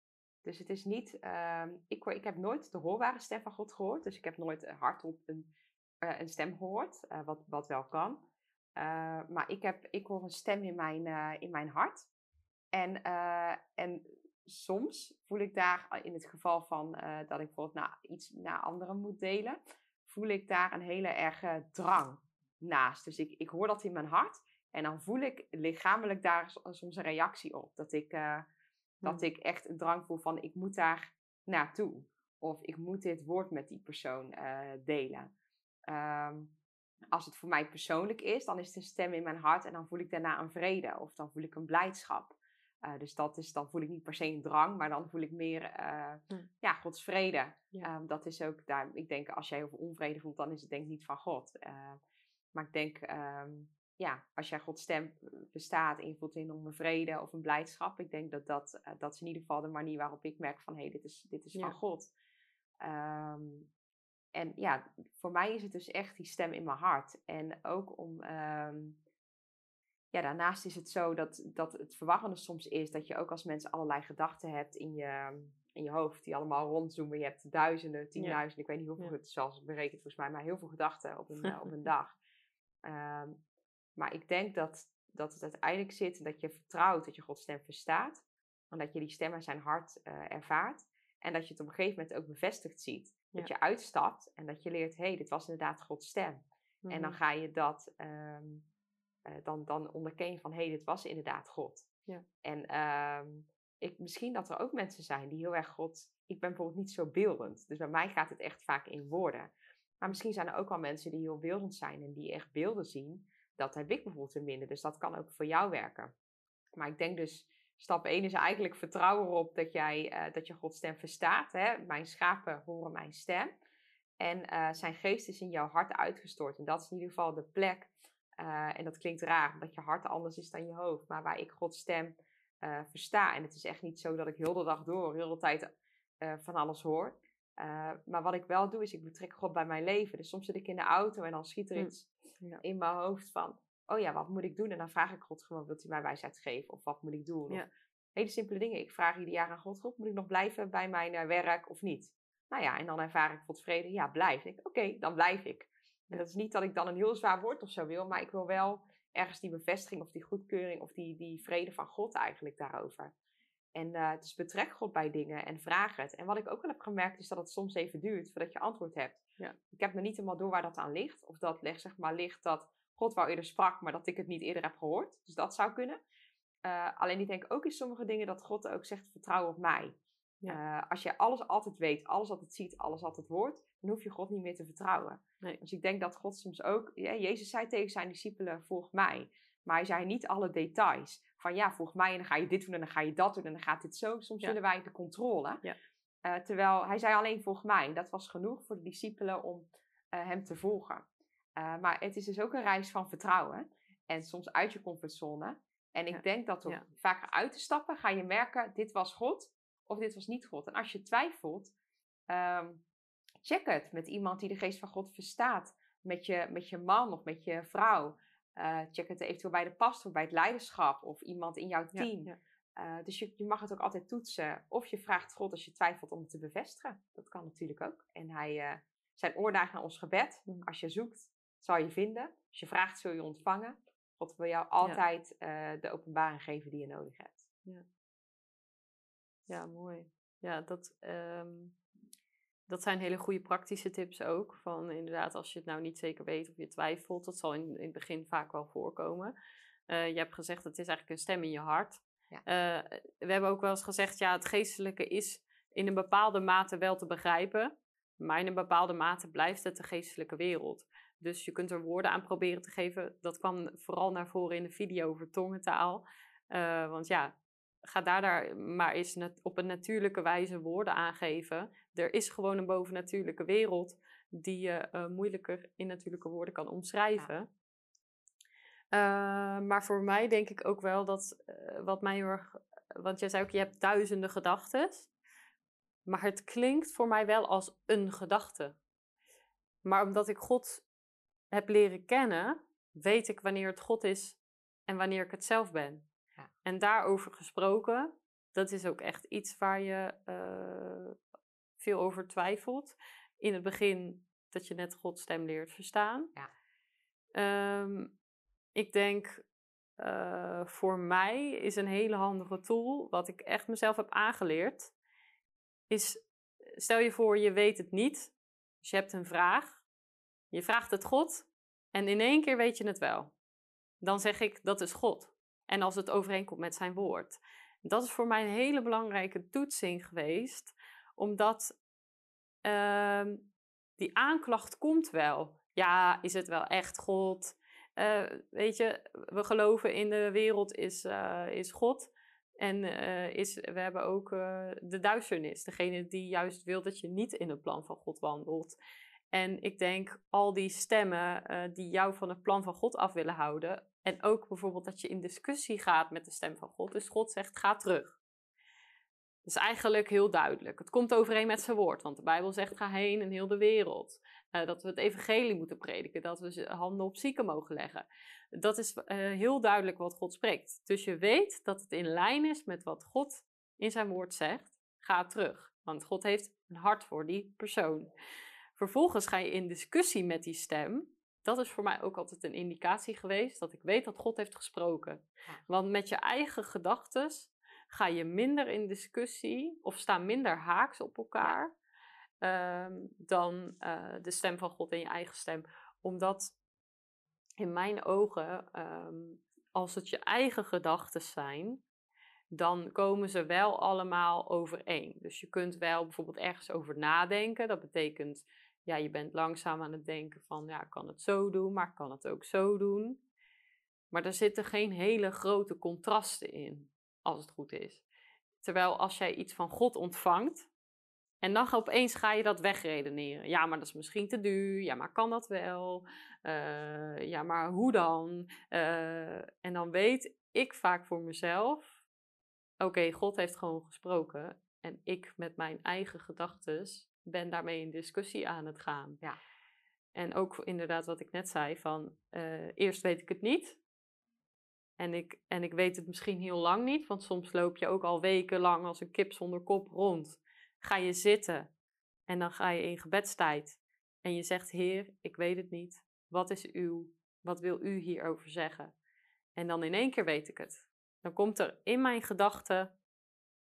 Dus het is niet, uh, ik, ik heb nooit de hoorbare stem van God gehoord. Dus ik heb nooit hardop een een stem hoort, wat, wat wel kan. maar ik, heb, ik hoor een stem in mijn, in mijn hart. En, en soms voel ik daar, in het geval van dat ik bijvoorbeeld iets naar anderen moet delen, voel ik daar een hele erge drang naast. Dus ik, ik hoor dat in mijn hart en dan voel ik lichamelijk daar soms een reactie op. Dat ik, uh, dat ik echt een drang voel van ik moet daar naartoe. Of ik moet dit woord met die persoon uh, delen. Um, als het voor mij persoonlijk is, dan is het een stem in mijn hart en dan voel ik daarna een vrede of dan voel ik een blijdschap. Uh, dus dat is, dan voel ik niet per se een drang, maar dan voel ik meer uh, hm. ja, Gods vrede. Ja. Um, dat is ook daar, ik denk als jij over onvrede voelt, dan is het denk ik niet van God. Uh, maar ik denk, um, ja, als jij Gods stem bestaat en je voelt een enorme vrede of een blijdschap, ik denk dat dat, dat is in ieder geval de manier waarop ik merk van hé, hey, dit is, dit is van God. Um, en ja, voor mij is het dus echt die stem in mijn hart. En ook om um, ja, daarnaast is het zo dat, dat het verwarrende soms is dat je ook als mensen allerlei gedachten hebt in je, in je hoofd, die allemaal rondzoomen. Je hebt duizenden, tienduizenden, ik weet niet hoeveel, ja. het zelfs berekend volgens mij, maar heel veel gedachten op een, eh, op een dag. Um, maar ik denk dat, dat het uiteindelijk zit dat je vertrouwt dat je Gods stem verstaat. En dat je die stem in zijn hart uh, ervaart. En dat je het op een gegeven moment ook bevestigd ziet. Dat je uitstapt en dat je leert, hé, hey, dit was inderdaad Gods stem. Mm -hmm. En dan mhm. ga je dat um, uh, dan, dan onderken je van hé, hey, dit was inderdaad God. Ja. En um, ik, misschien dat er ook mensen zijn die heel erg God. Ik ben bijvoorbeeld niet zo beeldend. Dus bij mij gaat het echt vaak in woorden. Maar misschien zijn er ook wel mensen die heel beeldend zijn en die echt beelden zien. Dat heb ik bijvoorbeeld in minder. Dus dat kan ook voor jou werken. Maar ik denk dus, stap 1 is eigenlijk vertrouwen erop dat, jij, uh, dat je Gods stem verstaat. Hè? Mijn schapen horen mijn stem. En uh, zijn geest is in jouw hart uitgestort. En dat is in ieder geval de plek uh, en dat klinkt raar, omdat je hart anders is dan je hoofd. Maar waar ik Gods stem versta. En het is echt niet zo dat ik heel de dag door, heel de tijd van alles hoor. maar wat ik wel doe, is ik betrek God bij mijn leven. Dus soms zit ik in de auto en dan schiet er hm. iets ja. in mijn hoofd van... Oh ja, wat moet ik doen? En dan vraag ik God gewoon, wilt hij mij wijsheid geven? Of wat moet ik doen? Ja. Of hele simpele dingen. Ik vraag ieder jaar aan God, God, moet ik nog blijven bij mijn werk of niet? Nou ja, en dan ervaar ik Gods vrede. Ja, blijf ik. Oké, okay, dan blijf ik. En dat is niet dat ik dan een heel zwaar woord of zo wil, maar ik wil wel ergens die bevestiging of die goedkeuring of die, die vrede van God eigenlijk daarover. En uh, dus betrek God bij dingen en vraag het. En wat ik ook wel heb gemerkt is dat het soms even duurt voordat je antwoord hebt. Ja. Ik heb nog niet helemaal door waar dat aan ligt. Of dat leg, zeg maar, ligt dat God wel eerder sprak, maar dat ik het niet eerder heb gehoord. Dus dat zou kunnen. Uh, alleen ik denk ook in sommige dingen dat God ook zegt: vertrouw op mij. Ja. Uh, als je alles altijd weet, alles altijd ziet, alles altijd hoort, dan hoef je God niet meer te vertrouwen. Nee. Dus ik denk dat God soms ook, ja, Jezus zei tegen zijn discipelen, volg mij. Maar hij zei niet alle details. Van ja, volg mij en dan ga je dit doen en dan ga je dat doen en dan gaat dit zo. Soms willen wij de controle. Ja. Uh, terwijl hij zei alleen volg mij. Dat was genoeg voor de discipelen om uh, hem te volgen. Uh, maar het is dus ook een reis van vertrouwen. En soms uit je comfortzone. En ik ja. denk dat door vaker uit te stappen, ga je merken, dit was God of dit was niet God. En als je twijfelt, um, check het met iemand die de geest van God verstaat. Met je, met je man of met je vrouw. Uh, check het eventueel bij de pastor, bij het leiderschap of iemand in jouw team. Ja, ja. Uh, dus je, je, mag het ook altijd toetsen. Of je vraagt God als je twijfelt om het te bevestigen. Dat kan natuurlijk ook. En hij, uh, zijn oor naar ons gebed. Mm. Als je zoekt, zal je vinden. Als je vraagt, zul je ontvangen. God wil jou altijd ja. de openbaring geven die je nodig hebt. Ja, ja mooi. Ja, dat, um, dat zijn hele goede praktische tips ook. Van inderdaad, als je het nou niet zeker weet of je twijfelt, dat zal in, in het begin vaak wel voorkomen. Uh, je hebt gezegd, het is eigenlijk een stem in je hart. Ja. Uh, we hebben ook wel eens gezegd, ja, het geestelijke is in een bepaalde mate wel te begrijpen. Maar in een bepaalde mate blijft het de geestelijke wereld. Dus je kunt er woorden aan proberen te geven. Dat kwam vooral naar voren in de video over tongentaal. Uh, want ja, ga daar, daar maar eens op een natuurlijke wijze woorden aangeven. Er is gewoon een bovennatuurlijke wereld die je uh, moeilijker in natuurlijke woorden kan omschrijven. Ja. Uh, maar voor mij denk ik ook wel dat uh, wat mij heel erg. Want jij zei ook, je hebt duizenden gedachten. Maar het klinkt voor mij wel als een gedachte. Maar omdat ik God heb leren kennen, weet ik wanneer het God is en wanneer ik het zelf ben. En daarover gesproken, dat is ook echt iets waar je uh, veel over twijfelt. In het begin dat je net Gods stem leert verstaan. Ja. Ehm, ik denk uh, voor mij is een hele handige tool, wat ik echt mezelf heb aangeleerd, is stel je voor je weet het niet, dus je hebt een vraag, je vraagt het God en in één keer weet je het wel. Dan zeg ik dat is God. En als het overeenkomt met zijn woord. Dat is voor mij een hele belangrijke toetsing geweest, omdat uh, die aanklacht komt wel. Ja, is het wel echt God? Uh, weet je, we geloven in de wereld is, uh, is God. En uh, is, we hebben ook de duisternis, degene die juist wil dat je niet in het plan van God wandelt. En ik denk al die stemmen die jou van het plan van God af willen houden. En ook bijvoorbeeld dat je in discussie gaat met de stem van God. Dus God zegt: ga terug. Dat is eigenlijk heel duidelijk. Het komt overeen met zijn woord, want de Bijbel zegt: ga heen in heel de wereld. Uh, dat we het evangelie moeten prediken, dat we handen op zieken mogen leggen. Dat is uh, heel duidelijk wat God spreekt. Dus je weet dat het in lijn is met wat God in zijn woord zegt. Ga terug, want God heeft een hart voor die persoon. Vervolgens ga je in discussie met die stem. Dat is voor mij ook altijd een indicatie geweest dat ik weet dat God heeft gesproken. Want met je eigen gedachten ga je minder in discussie of staan minder haaks op elkaar um, dan uh, de stem van God en je eigen stem. Omdat in mijn ogen, um, als het je eigen gedachten zijn, dan komen ze wel allemaal overeen. Dus je kunt wel bijvoorbeeld ergens over nadenken. Dat betekent, ja, je bent langzaam aan het denken van, ja, ik kan het zo doen, maar ik kan het ook zo doen. Maar er zitten geen hele grote contrasten in, als het goed is. Terwijl als jij iets van God ontvangt, en dan opeens ga je dat wegredeneren. Ja, maar dat is misschien te duur. Ja, maar kan dat wel? Uh, ja, maar hoe dan? Uh, en dan weet ik vaak voor mezelf: oké, God heeft gewoon gesproken. En ik met mijn eigen gedachten ben daarmee in discussie aan het gaan. Ja. En ook inderdaad wat ik net zei: van uh, eerst weet ik het niet. En ik, en ik weet het misschien heel lang niet, want soms loop je ook al wekenlang als een kip zonder kop rond ga je zitten en dan ga je in gebedstijd en je zegt: Heer, ik weet het niet. Wat is uw, wat wil u hierover zeggen? En dan in één keer weet ik het. Dan komt er in mijn gedachten,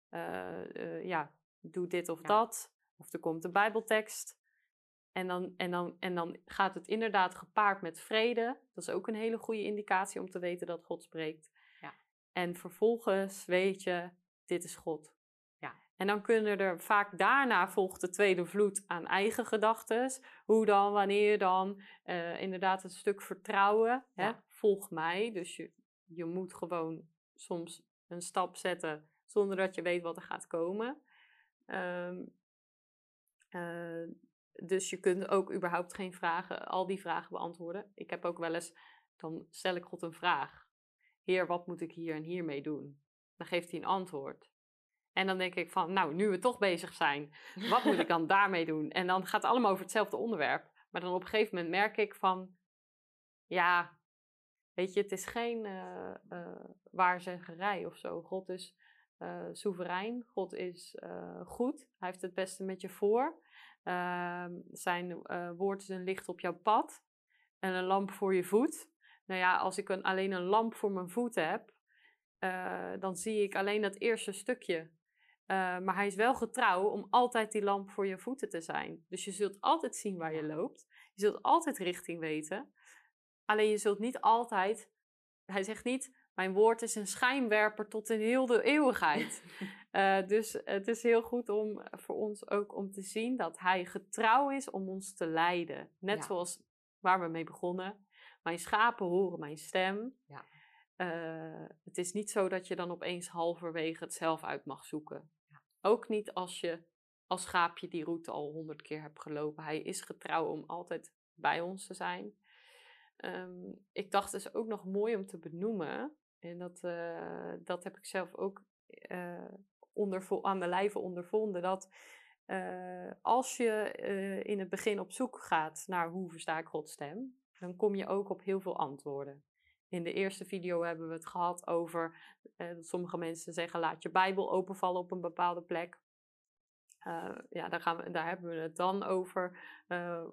uh, uh, ja, doe dit of ja. dat. Of er komt een Bijbeltekst. En dan, en, dan, en dan gaat het inderdaad gepaard met vrede. Dat is ook een hele goede indicatie om te weten dat God spreekt. Ja. En vervolgens weet je, dit is God. En dan kunnen er vaak daarna volgt de tweede vloed aan eigen gedachten. Hoe dan, wanneer dan? Uh, inderdaad, een stuk vertrouwen. Ja. Hè? Volg mij. Dus je, je moet gewoon soms een stap zetten zonder dat je weet wat er gaat komen. Um, uh, dus je kunt ook überhaupt geen vragen, al die vragen beantwoorden. Ik heb ook wel eens, dan stel ik God een vraag. Heer, wat moet ik hier en hiermee doen? Dan geeft hij een antwoord. En dan denk ik van, nou, nu we toch bezig zijn, wat moet ik dan daarmee doen? En dan gaat het allemaal over hetzelfde onderwerp. Maar dan op een gegeven moment merk ik van, ja, weet je, het is geen uh, uh, waarzeggerij of zo. God is uh, soeverein, God is goed, Hij heeft het beste met je voor. Ehm, zijn woord is een licht op jouw pad en een lamp voor je voet. Nou ja, als ik een, alleen een lamp voor mijn voet heb, dan zie ik alleen dat eerste stukje. Maar hij is wel getrouw om altijd die lamp voor je voeten te zijn. Dus je zult altijd zien waar je loopt. Je zult altijd richting weten. Alleen je zult niet altijd. Hij zegt niet: Mijn woord is een schijnwerper tot in heel de eeuwigheid. uh, dus het is heel goed om voor ons ook om te zien dat hij getrouw is om ons te leiden. Net ja. zoals waar we mee begonnen. Mijn schapen horen mijn stem. Ja. Uh, het is niet zo dat je dan opeens halverwege het zelf uit mag zoeken. Ook niet als je als schaapje die route al honderd keer hebt gelopen. Hij is getrouw om altijd bij ons te zijn. Um, ik dacht dus ook nog mooi om te benoemen. En dat, uh, dat heb ik zelf ook uh, aan de lijve ondervonden. Dat uh, als je in het begin op zoek gaat naar hoe versta ik Gods stem, dan kom je ook op heel veel antwoorden. In de eerste video hebben we het gehad over eh, dat sommige mensen zeggen: laat je Bijbel openvallen op een bepaalde plek. ja, daar, gaan we, daar hebben we het dan over.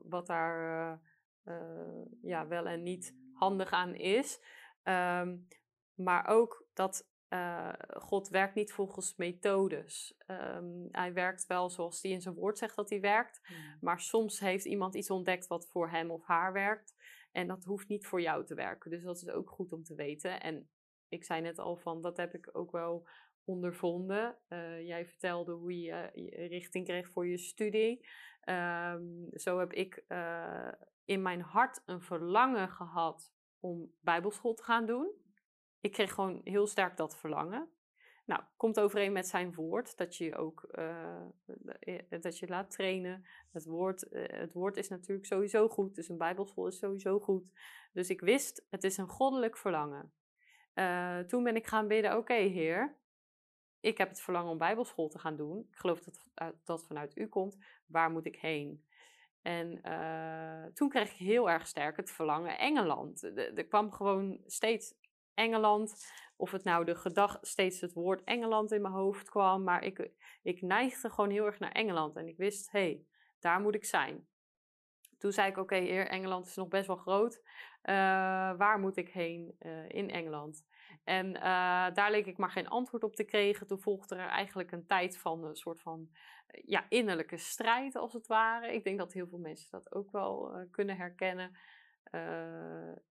wat daar ja, wel en niet handig aan is. Ehm, maar ook dat uh, God werkt niet volgens methodes. Um, hij werkt wel zoals hij in zijn woord zegt dat hij werkt. Hmm. Maar soms heeft iemand iets ontdekt wat voor hem of haar werkt. En dat hoeft niet voor jou te werken. Dus dat is ook goed om te weten. En ik zei net al van, dat heb ik ook wel ondervonden. Uh, jij vertelde hoe je, je, richting kreeg voor je studie. Um, zo heb ik uh, in mijn hart een verlangen gehad om bijbelschool te gaan doen ik kreeg gewoon heel sterk dat verlangen. Nou, komt overeen met zijn woord, dat je ook uh, dat je laat trainen. Het woord, het woord is natuurlijk sowieso goed, dus een bijbelschool is sowieso goed. Dus ik wist, het is een goddelijk verlangen. Toen ben ik gaan bidden, oké heer, ik heb het verlangen om bijbelschool te gaan doen. Ik geloof dat dat vanuit u komt. Waar moet ik heen? En toen kreeg ik heel erg sterk het verlangen Engeland. Er kwam gewoon steeds Engeland. Of het nou de gedachte, steeds het woord Engeland in mijn hoofd kwam. Maar ik, ik neigde gewoon heel erg naar Engeland. En ik wist, hé, hey, daar moet ik zijn. Toen zei ik, oké, okay, Engeland is nog best wel groot. Uh, waar moet ik heen uh, in Engeland? En uh, daar leek ik maar geen antwoord op te krijgen. Toen volgde er eigenlijk een tijd van een soort van ja, innerlijke strijd, als het ware. Ik denk dat heel veel mensen dat ook wel kunnen herkennen.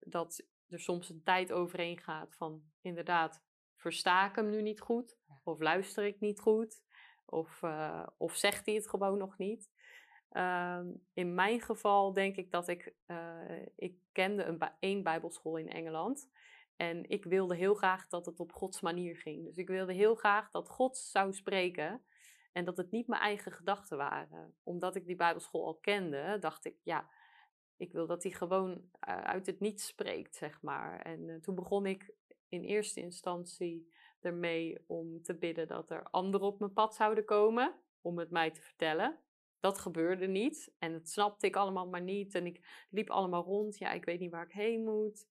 dat er soms een tijd overheen gaat van inderdaad, versta ik hem nu niet goed? Of luister ik niet goed? Of, uh, of zegt hij het gewoon nog niet? Uh, in mijn geval denk ik dat ik, uh, ik kende een één bijbelschool in Engeland. En ik wilde heel graag dat het op Gods manier ging. Dus ik wilde heel graag dat God zou spreken. En dat het niet mijn eigen gedachten waren. Omdat ik die bijbelschool al kende, dacht ik, ja, ik wil dat hij gewoon eh, uit het niets spreekt, zeg maar. En uh, toen begon ik in eerste instantie ermee om te bidden dat er anderen op mijn pad zouden komen om het mij te vertellen. Dat gebeurde niet en dat snapte ik allemaal maar niet. En ik liep allemaal rond. Ja, ik weet niet waar ik heen moet,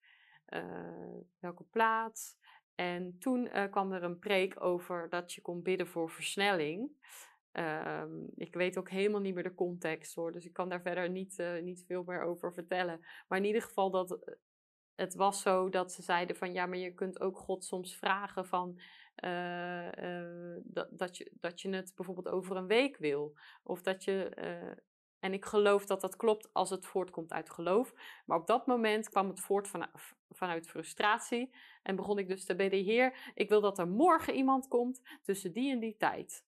uh, welke plaats. En toen kwam er een preek over dat je kon bidden voor versnelling. Um, ik weet ook helemaal niet meer de context hoor, dus ik kan daar verder niet, uh, niet veel meer over vertellen. Maar in ieder geval dat eh, het was zo dat ze zeiden van ja, maar je kunt ook God soms vragen van uh, dat, dat, je, dat je het bijvoorbeeld over een week wil. Of dat je, en ik geloof dat dat klopt als het voortkomt uit geloof. Maar op dat moment kwam het voort van, vanuit frustratie en begon ik dus te bidden, Heer, ik wil dat er morgen iemand komt tussen die en die tijd.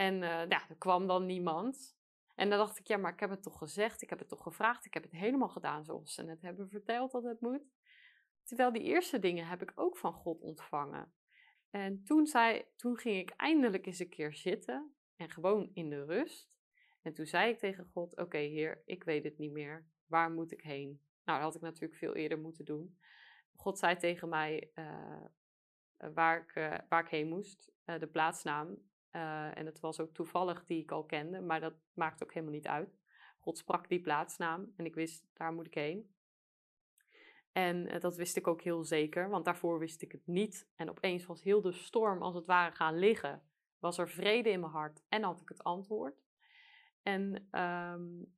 En uh, er kwam dan niemand. En dan dacht ik, ja, maar ik heb het toch gezegd, ik heb het toch gevraagd, ik heb het helemaal gedaan zoals ze het hebben verteld dat het moet. Terwijl die eerste dingen heb ik ook van God ontvangen. En toen, zei, toen ging ik eindelijk eens een keer zitten en gewoon in de rust. En toen zei ik tegen God, oké Heer, ik weet het niet meer. Waar moet ik heen? Nou, dat had ik natuurlijk veel eerder moeten doen. God zei tegen mij uh, waar, ik, uh, waar ik heen moest, de plaatsnaam. Uh, en het was ook toevallig die ik al kende, maar dat maakt ook helemaal niet uit. God sprak die plaatsnaam en ik wist, daar moet ik heen. En uh, dat wist ik ook heel zeker, want daarvoor wist ik het niet. En opeens was heel de storm als het ware gaan liggen. Was er vrede in mijn hart en had ik het antwoord. En, um,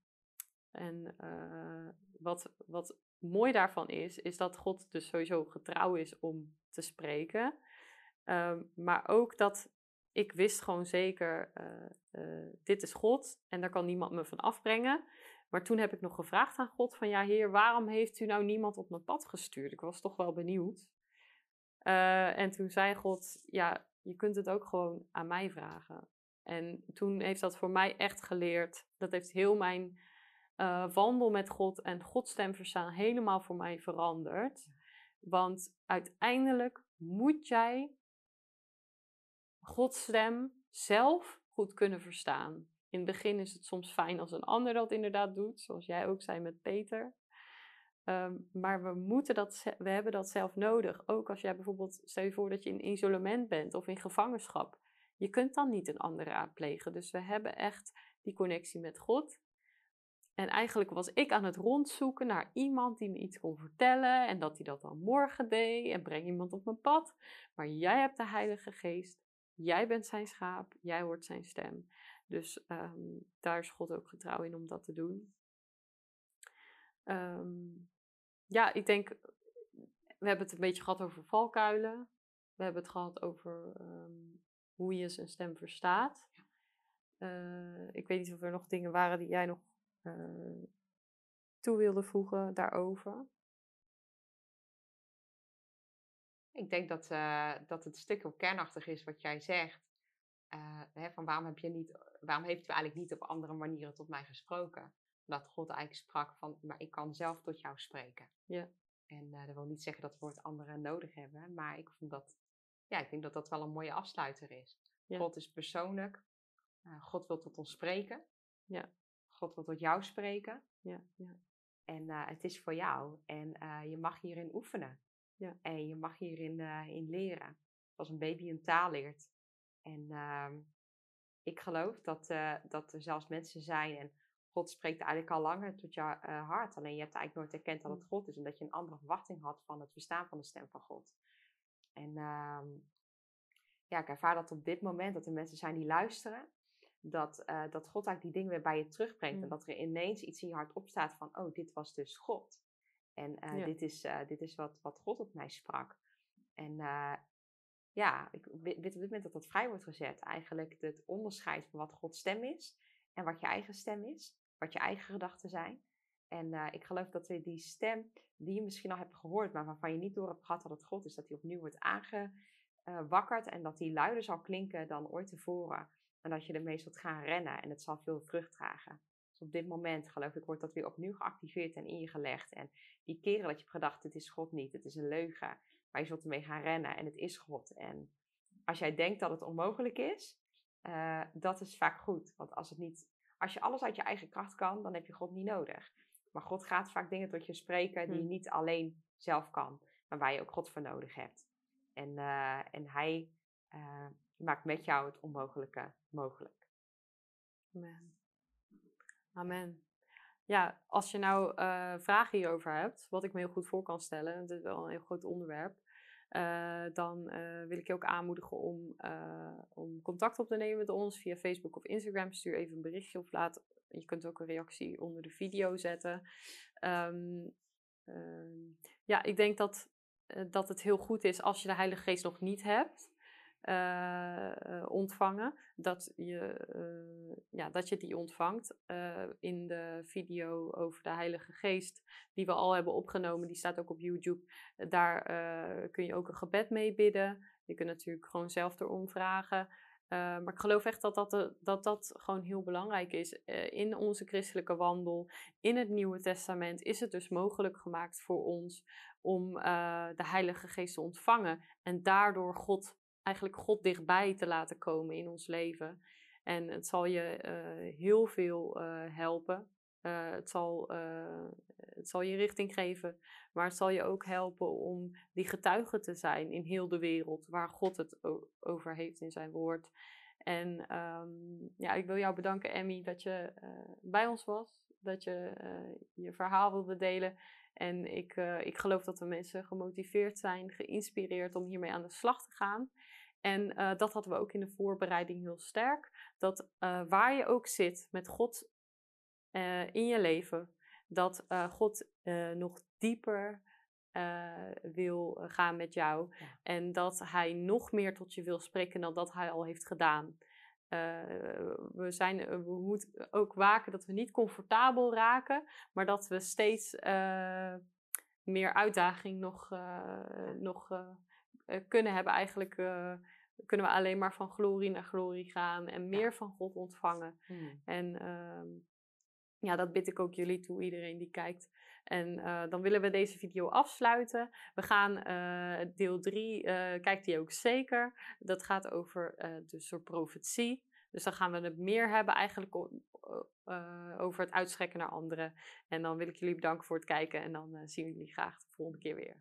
en uh, wat, wat mooi daarvan is, is dat God dus sowieso getrouw is om te spreken. Um, maar ook dat ik wist gewoon zeker, uh, dit is God en daar kan niemand me van afbrengen. Maar toen heb ik nog gevraagd aan God van, ja heer, waarom heeft u nou niemand op mijn pad gestuurd? Ik was toch wel benieuwd. Uh, en toen zei God, ja, je kunt het ook gewoon aan mij vragen. En toen heeft dat voor mij echt geleerd. Dat heeft heel mijn wandel met God en Gods stem verstaan helemaal voor mij veranderd. Want uiteindelijk moet jij Gods stem zelf goed kunnen verstaan. In het begin is het soms fijn als een ander dat inderdaad doet, zoals jij ook zei met Peter. Um, maar we, moeten dat, we hebben dat zelf nodig. Ook als jij bijvoorbeeld, stel je voor dat je in isolement bent of in gevangenschap. Je kunt dan niet een ander raadplegen. Dus we hebben echt die connectie met God. En eigenlijk was ik aan het rondzoeken naar iemand die me iets kon vertellen. En dat hij dat dan morgen deed. En breng iemand op mijn pad. Maar jij hebt de Heilige Geest Jij bent zijn schaap, jij hoort zijn stem. Dus ehm, daar is God ook getrouw in om dat te doen. Ehm, ja, ik denk, we hebben het een beetje gehad over valkuilen. We hebben het gehad over ehm, hoe je zijn stem verstaat. Uh, ik weet niet of er nog dingen waren die jij nog uh, toe wilde voegen daarover. Ik denk dat, uh, dat het stuk ook kernachtig is wat jij zegt. Hè, van waarom, heb je niet, waarom heeft u eigenlijk niet op andere manieren tot mij gesproken? Dat God eigenlijk sprak van, maar ik kan zelf tot jou spreken. Ja. En dat wil niet zeggen dat we het anderen nodig hebben, maar ik vond dat, ja, ik denk dat dat wel een mooie afsluiter is. God is persoonlijk. Uh, God wil tot ons spreken. Ja. God wil tot jou spreken. Ja, ja. En uh, het is voor jou. En uh, je mag hierin oefenen. Ja. En je mag hierin in leren. Als een baby een taal leert. En ehm, ik geloof dat, dat er zelfs mensen zijn. En God spreekt eigenlijk al langer tot jouw hart. Alleen je hebt eigenlijk nooit erkend dat het God is. En dat je een andere verwachting had van het verstaan van de stem van God. En ehm, ja, ik ervaar dat op dit moment dat er mensen zijn die luisteren. Dat, uh, dat God eigenlijk die dingen weer bij je terugbrengt. En mm. dat er ineens iets in je hart opstaat van, oh, dit was dus God. En uh, dit, is, uh, dit is wat, wat God op mij sprak. En ja, ik weet op dit moment dat dat vrij wordt gezet. Eigenlijk het onderscheid van wat Gods stem is. En wat je eigen stem is. Wat je eigen gedachten zijn. En ik geloof dat we die stem, die je misschien al hebt gehoord, maar waarvan je niet door hebt gehad dat het God is, dat die opnieuw wordt aange, wakkert en dat die luider zal klinken dan ooit tevoren. En dat je ermee zult gaan rennen en het zal veel vrucht dragen. Op dit moment, geloof ik, wordt dat weer opnieuw geactiveerd en ingelegd. En die keren dat je hebt gedacht, het is God niet, het is een leugen. Maar je zult ermee gaan rennen en het is God. En als jij denkt dat het onmogelijk is, uh, dat is vaak goed. Want als, het niet, als je alles uit je eigen kracht kan, dan heb je God niet nodig. Maar God gaat vaak dingen tot je spreken die je hm. niet alleen zelf kan, maar waar je ook God voor nodig hebt. En, uh, en hij uh, maakt met jou het onmogelijke mogelijk. Amen. Amen. Ja, als je nou uh, vragen hierover hebt, wat ik me heel goed voor kan stellen, het is wel een heel groot onderwerp, dan wil ik je ook aanmoedigen om, om contact op te nemen met ons via Facebook of Instagram. Stuur even een berichtje of laat. Je kunt ook een reactie onder de video zetten. Um, ja, ik denk dat eh, dat het heel goed is als je de Heilige Geest nog niet hebt uh, ontvangen, dat je, uh, ja, dat je die ontvangt. in de video over de Heilige Geest, die we al hebben opgenomen, die staat ook op YouTube. Daar kun je ook een gebed mee bidden. Je kunt natuurlijk gewoon zelf erom vragen. maar ik geloof echt dat dat, dat dat gewoon heel belangrijk is. in onze christelijke wandel, in het Nieuwe Testament, is het dus mogelijk gemaakt voor ons om de Heilige Geest te ontvangen en daardoor God, eigenlijk God dichtbij te laten komen in ons leven. En het zal je uh, heel veel uh, helpen. het, zal, het zal je richting geven, maar het zal je ook helpen om die getuige te zijn in heel de wereld waar God het over heeft in zijn woord. En um, ja, ik wil jou bedanken, Emmy, dat je bij ons was, dat je je verhaal wilde delen. En ik, uh, ik geloof dat de mensen gemotiveerd zijn, geïnspireerd om hiermee aan de slag te gaan. En uh, dat hadden we ook in de voorbereiding heel sterk. Dat uh, waar je ook zit met God in je leven, dat God nog dieper wil gaan met jou. En dat Hij nog meer tot je wil spreken dan dat Hij al heeft gedaan. Uh, we, zijn, eh, we moeten ook waken dat we niet comfortabel raken, maar dat we steeds uh, meer uitdaging nog, nog kunnen hebben. Eigenlijk kunnen we alleen maar van glorie naar glorie gaan en meer ja. van God ontvangen. Hmm. En ehm, ja, dat bid ik ook jullie toe, iedereen die kijkt. En uh, dan willen we deze video afsluiten. We gaan uh, deel 3, uh, kijkt die ook zeker. Dat gaat over de soort profetie. Dus dan gaan we het meer hebben eigenlijk over het uitstrekken naar anderen. En dan wil ik jullie bedanken voor het kijken en dan zien we jullie graag de volgende keer weer.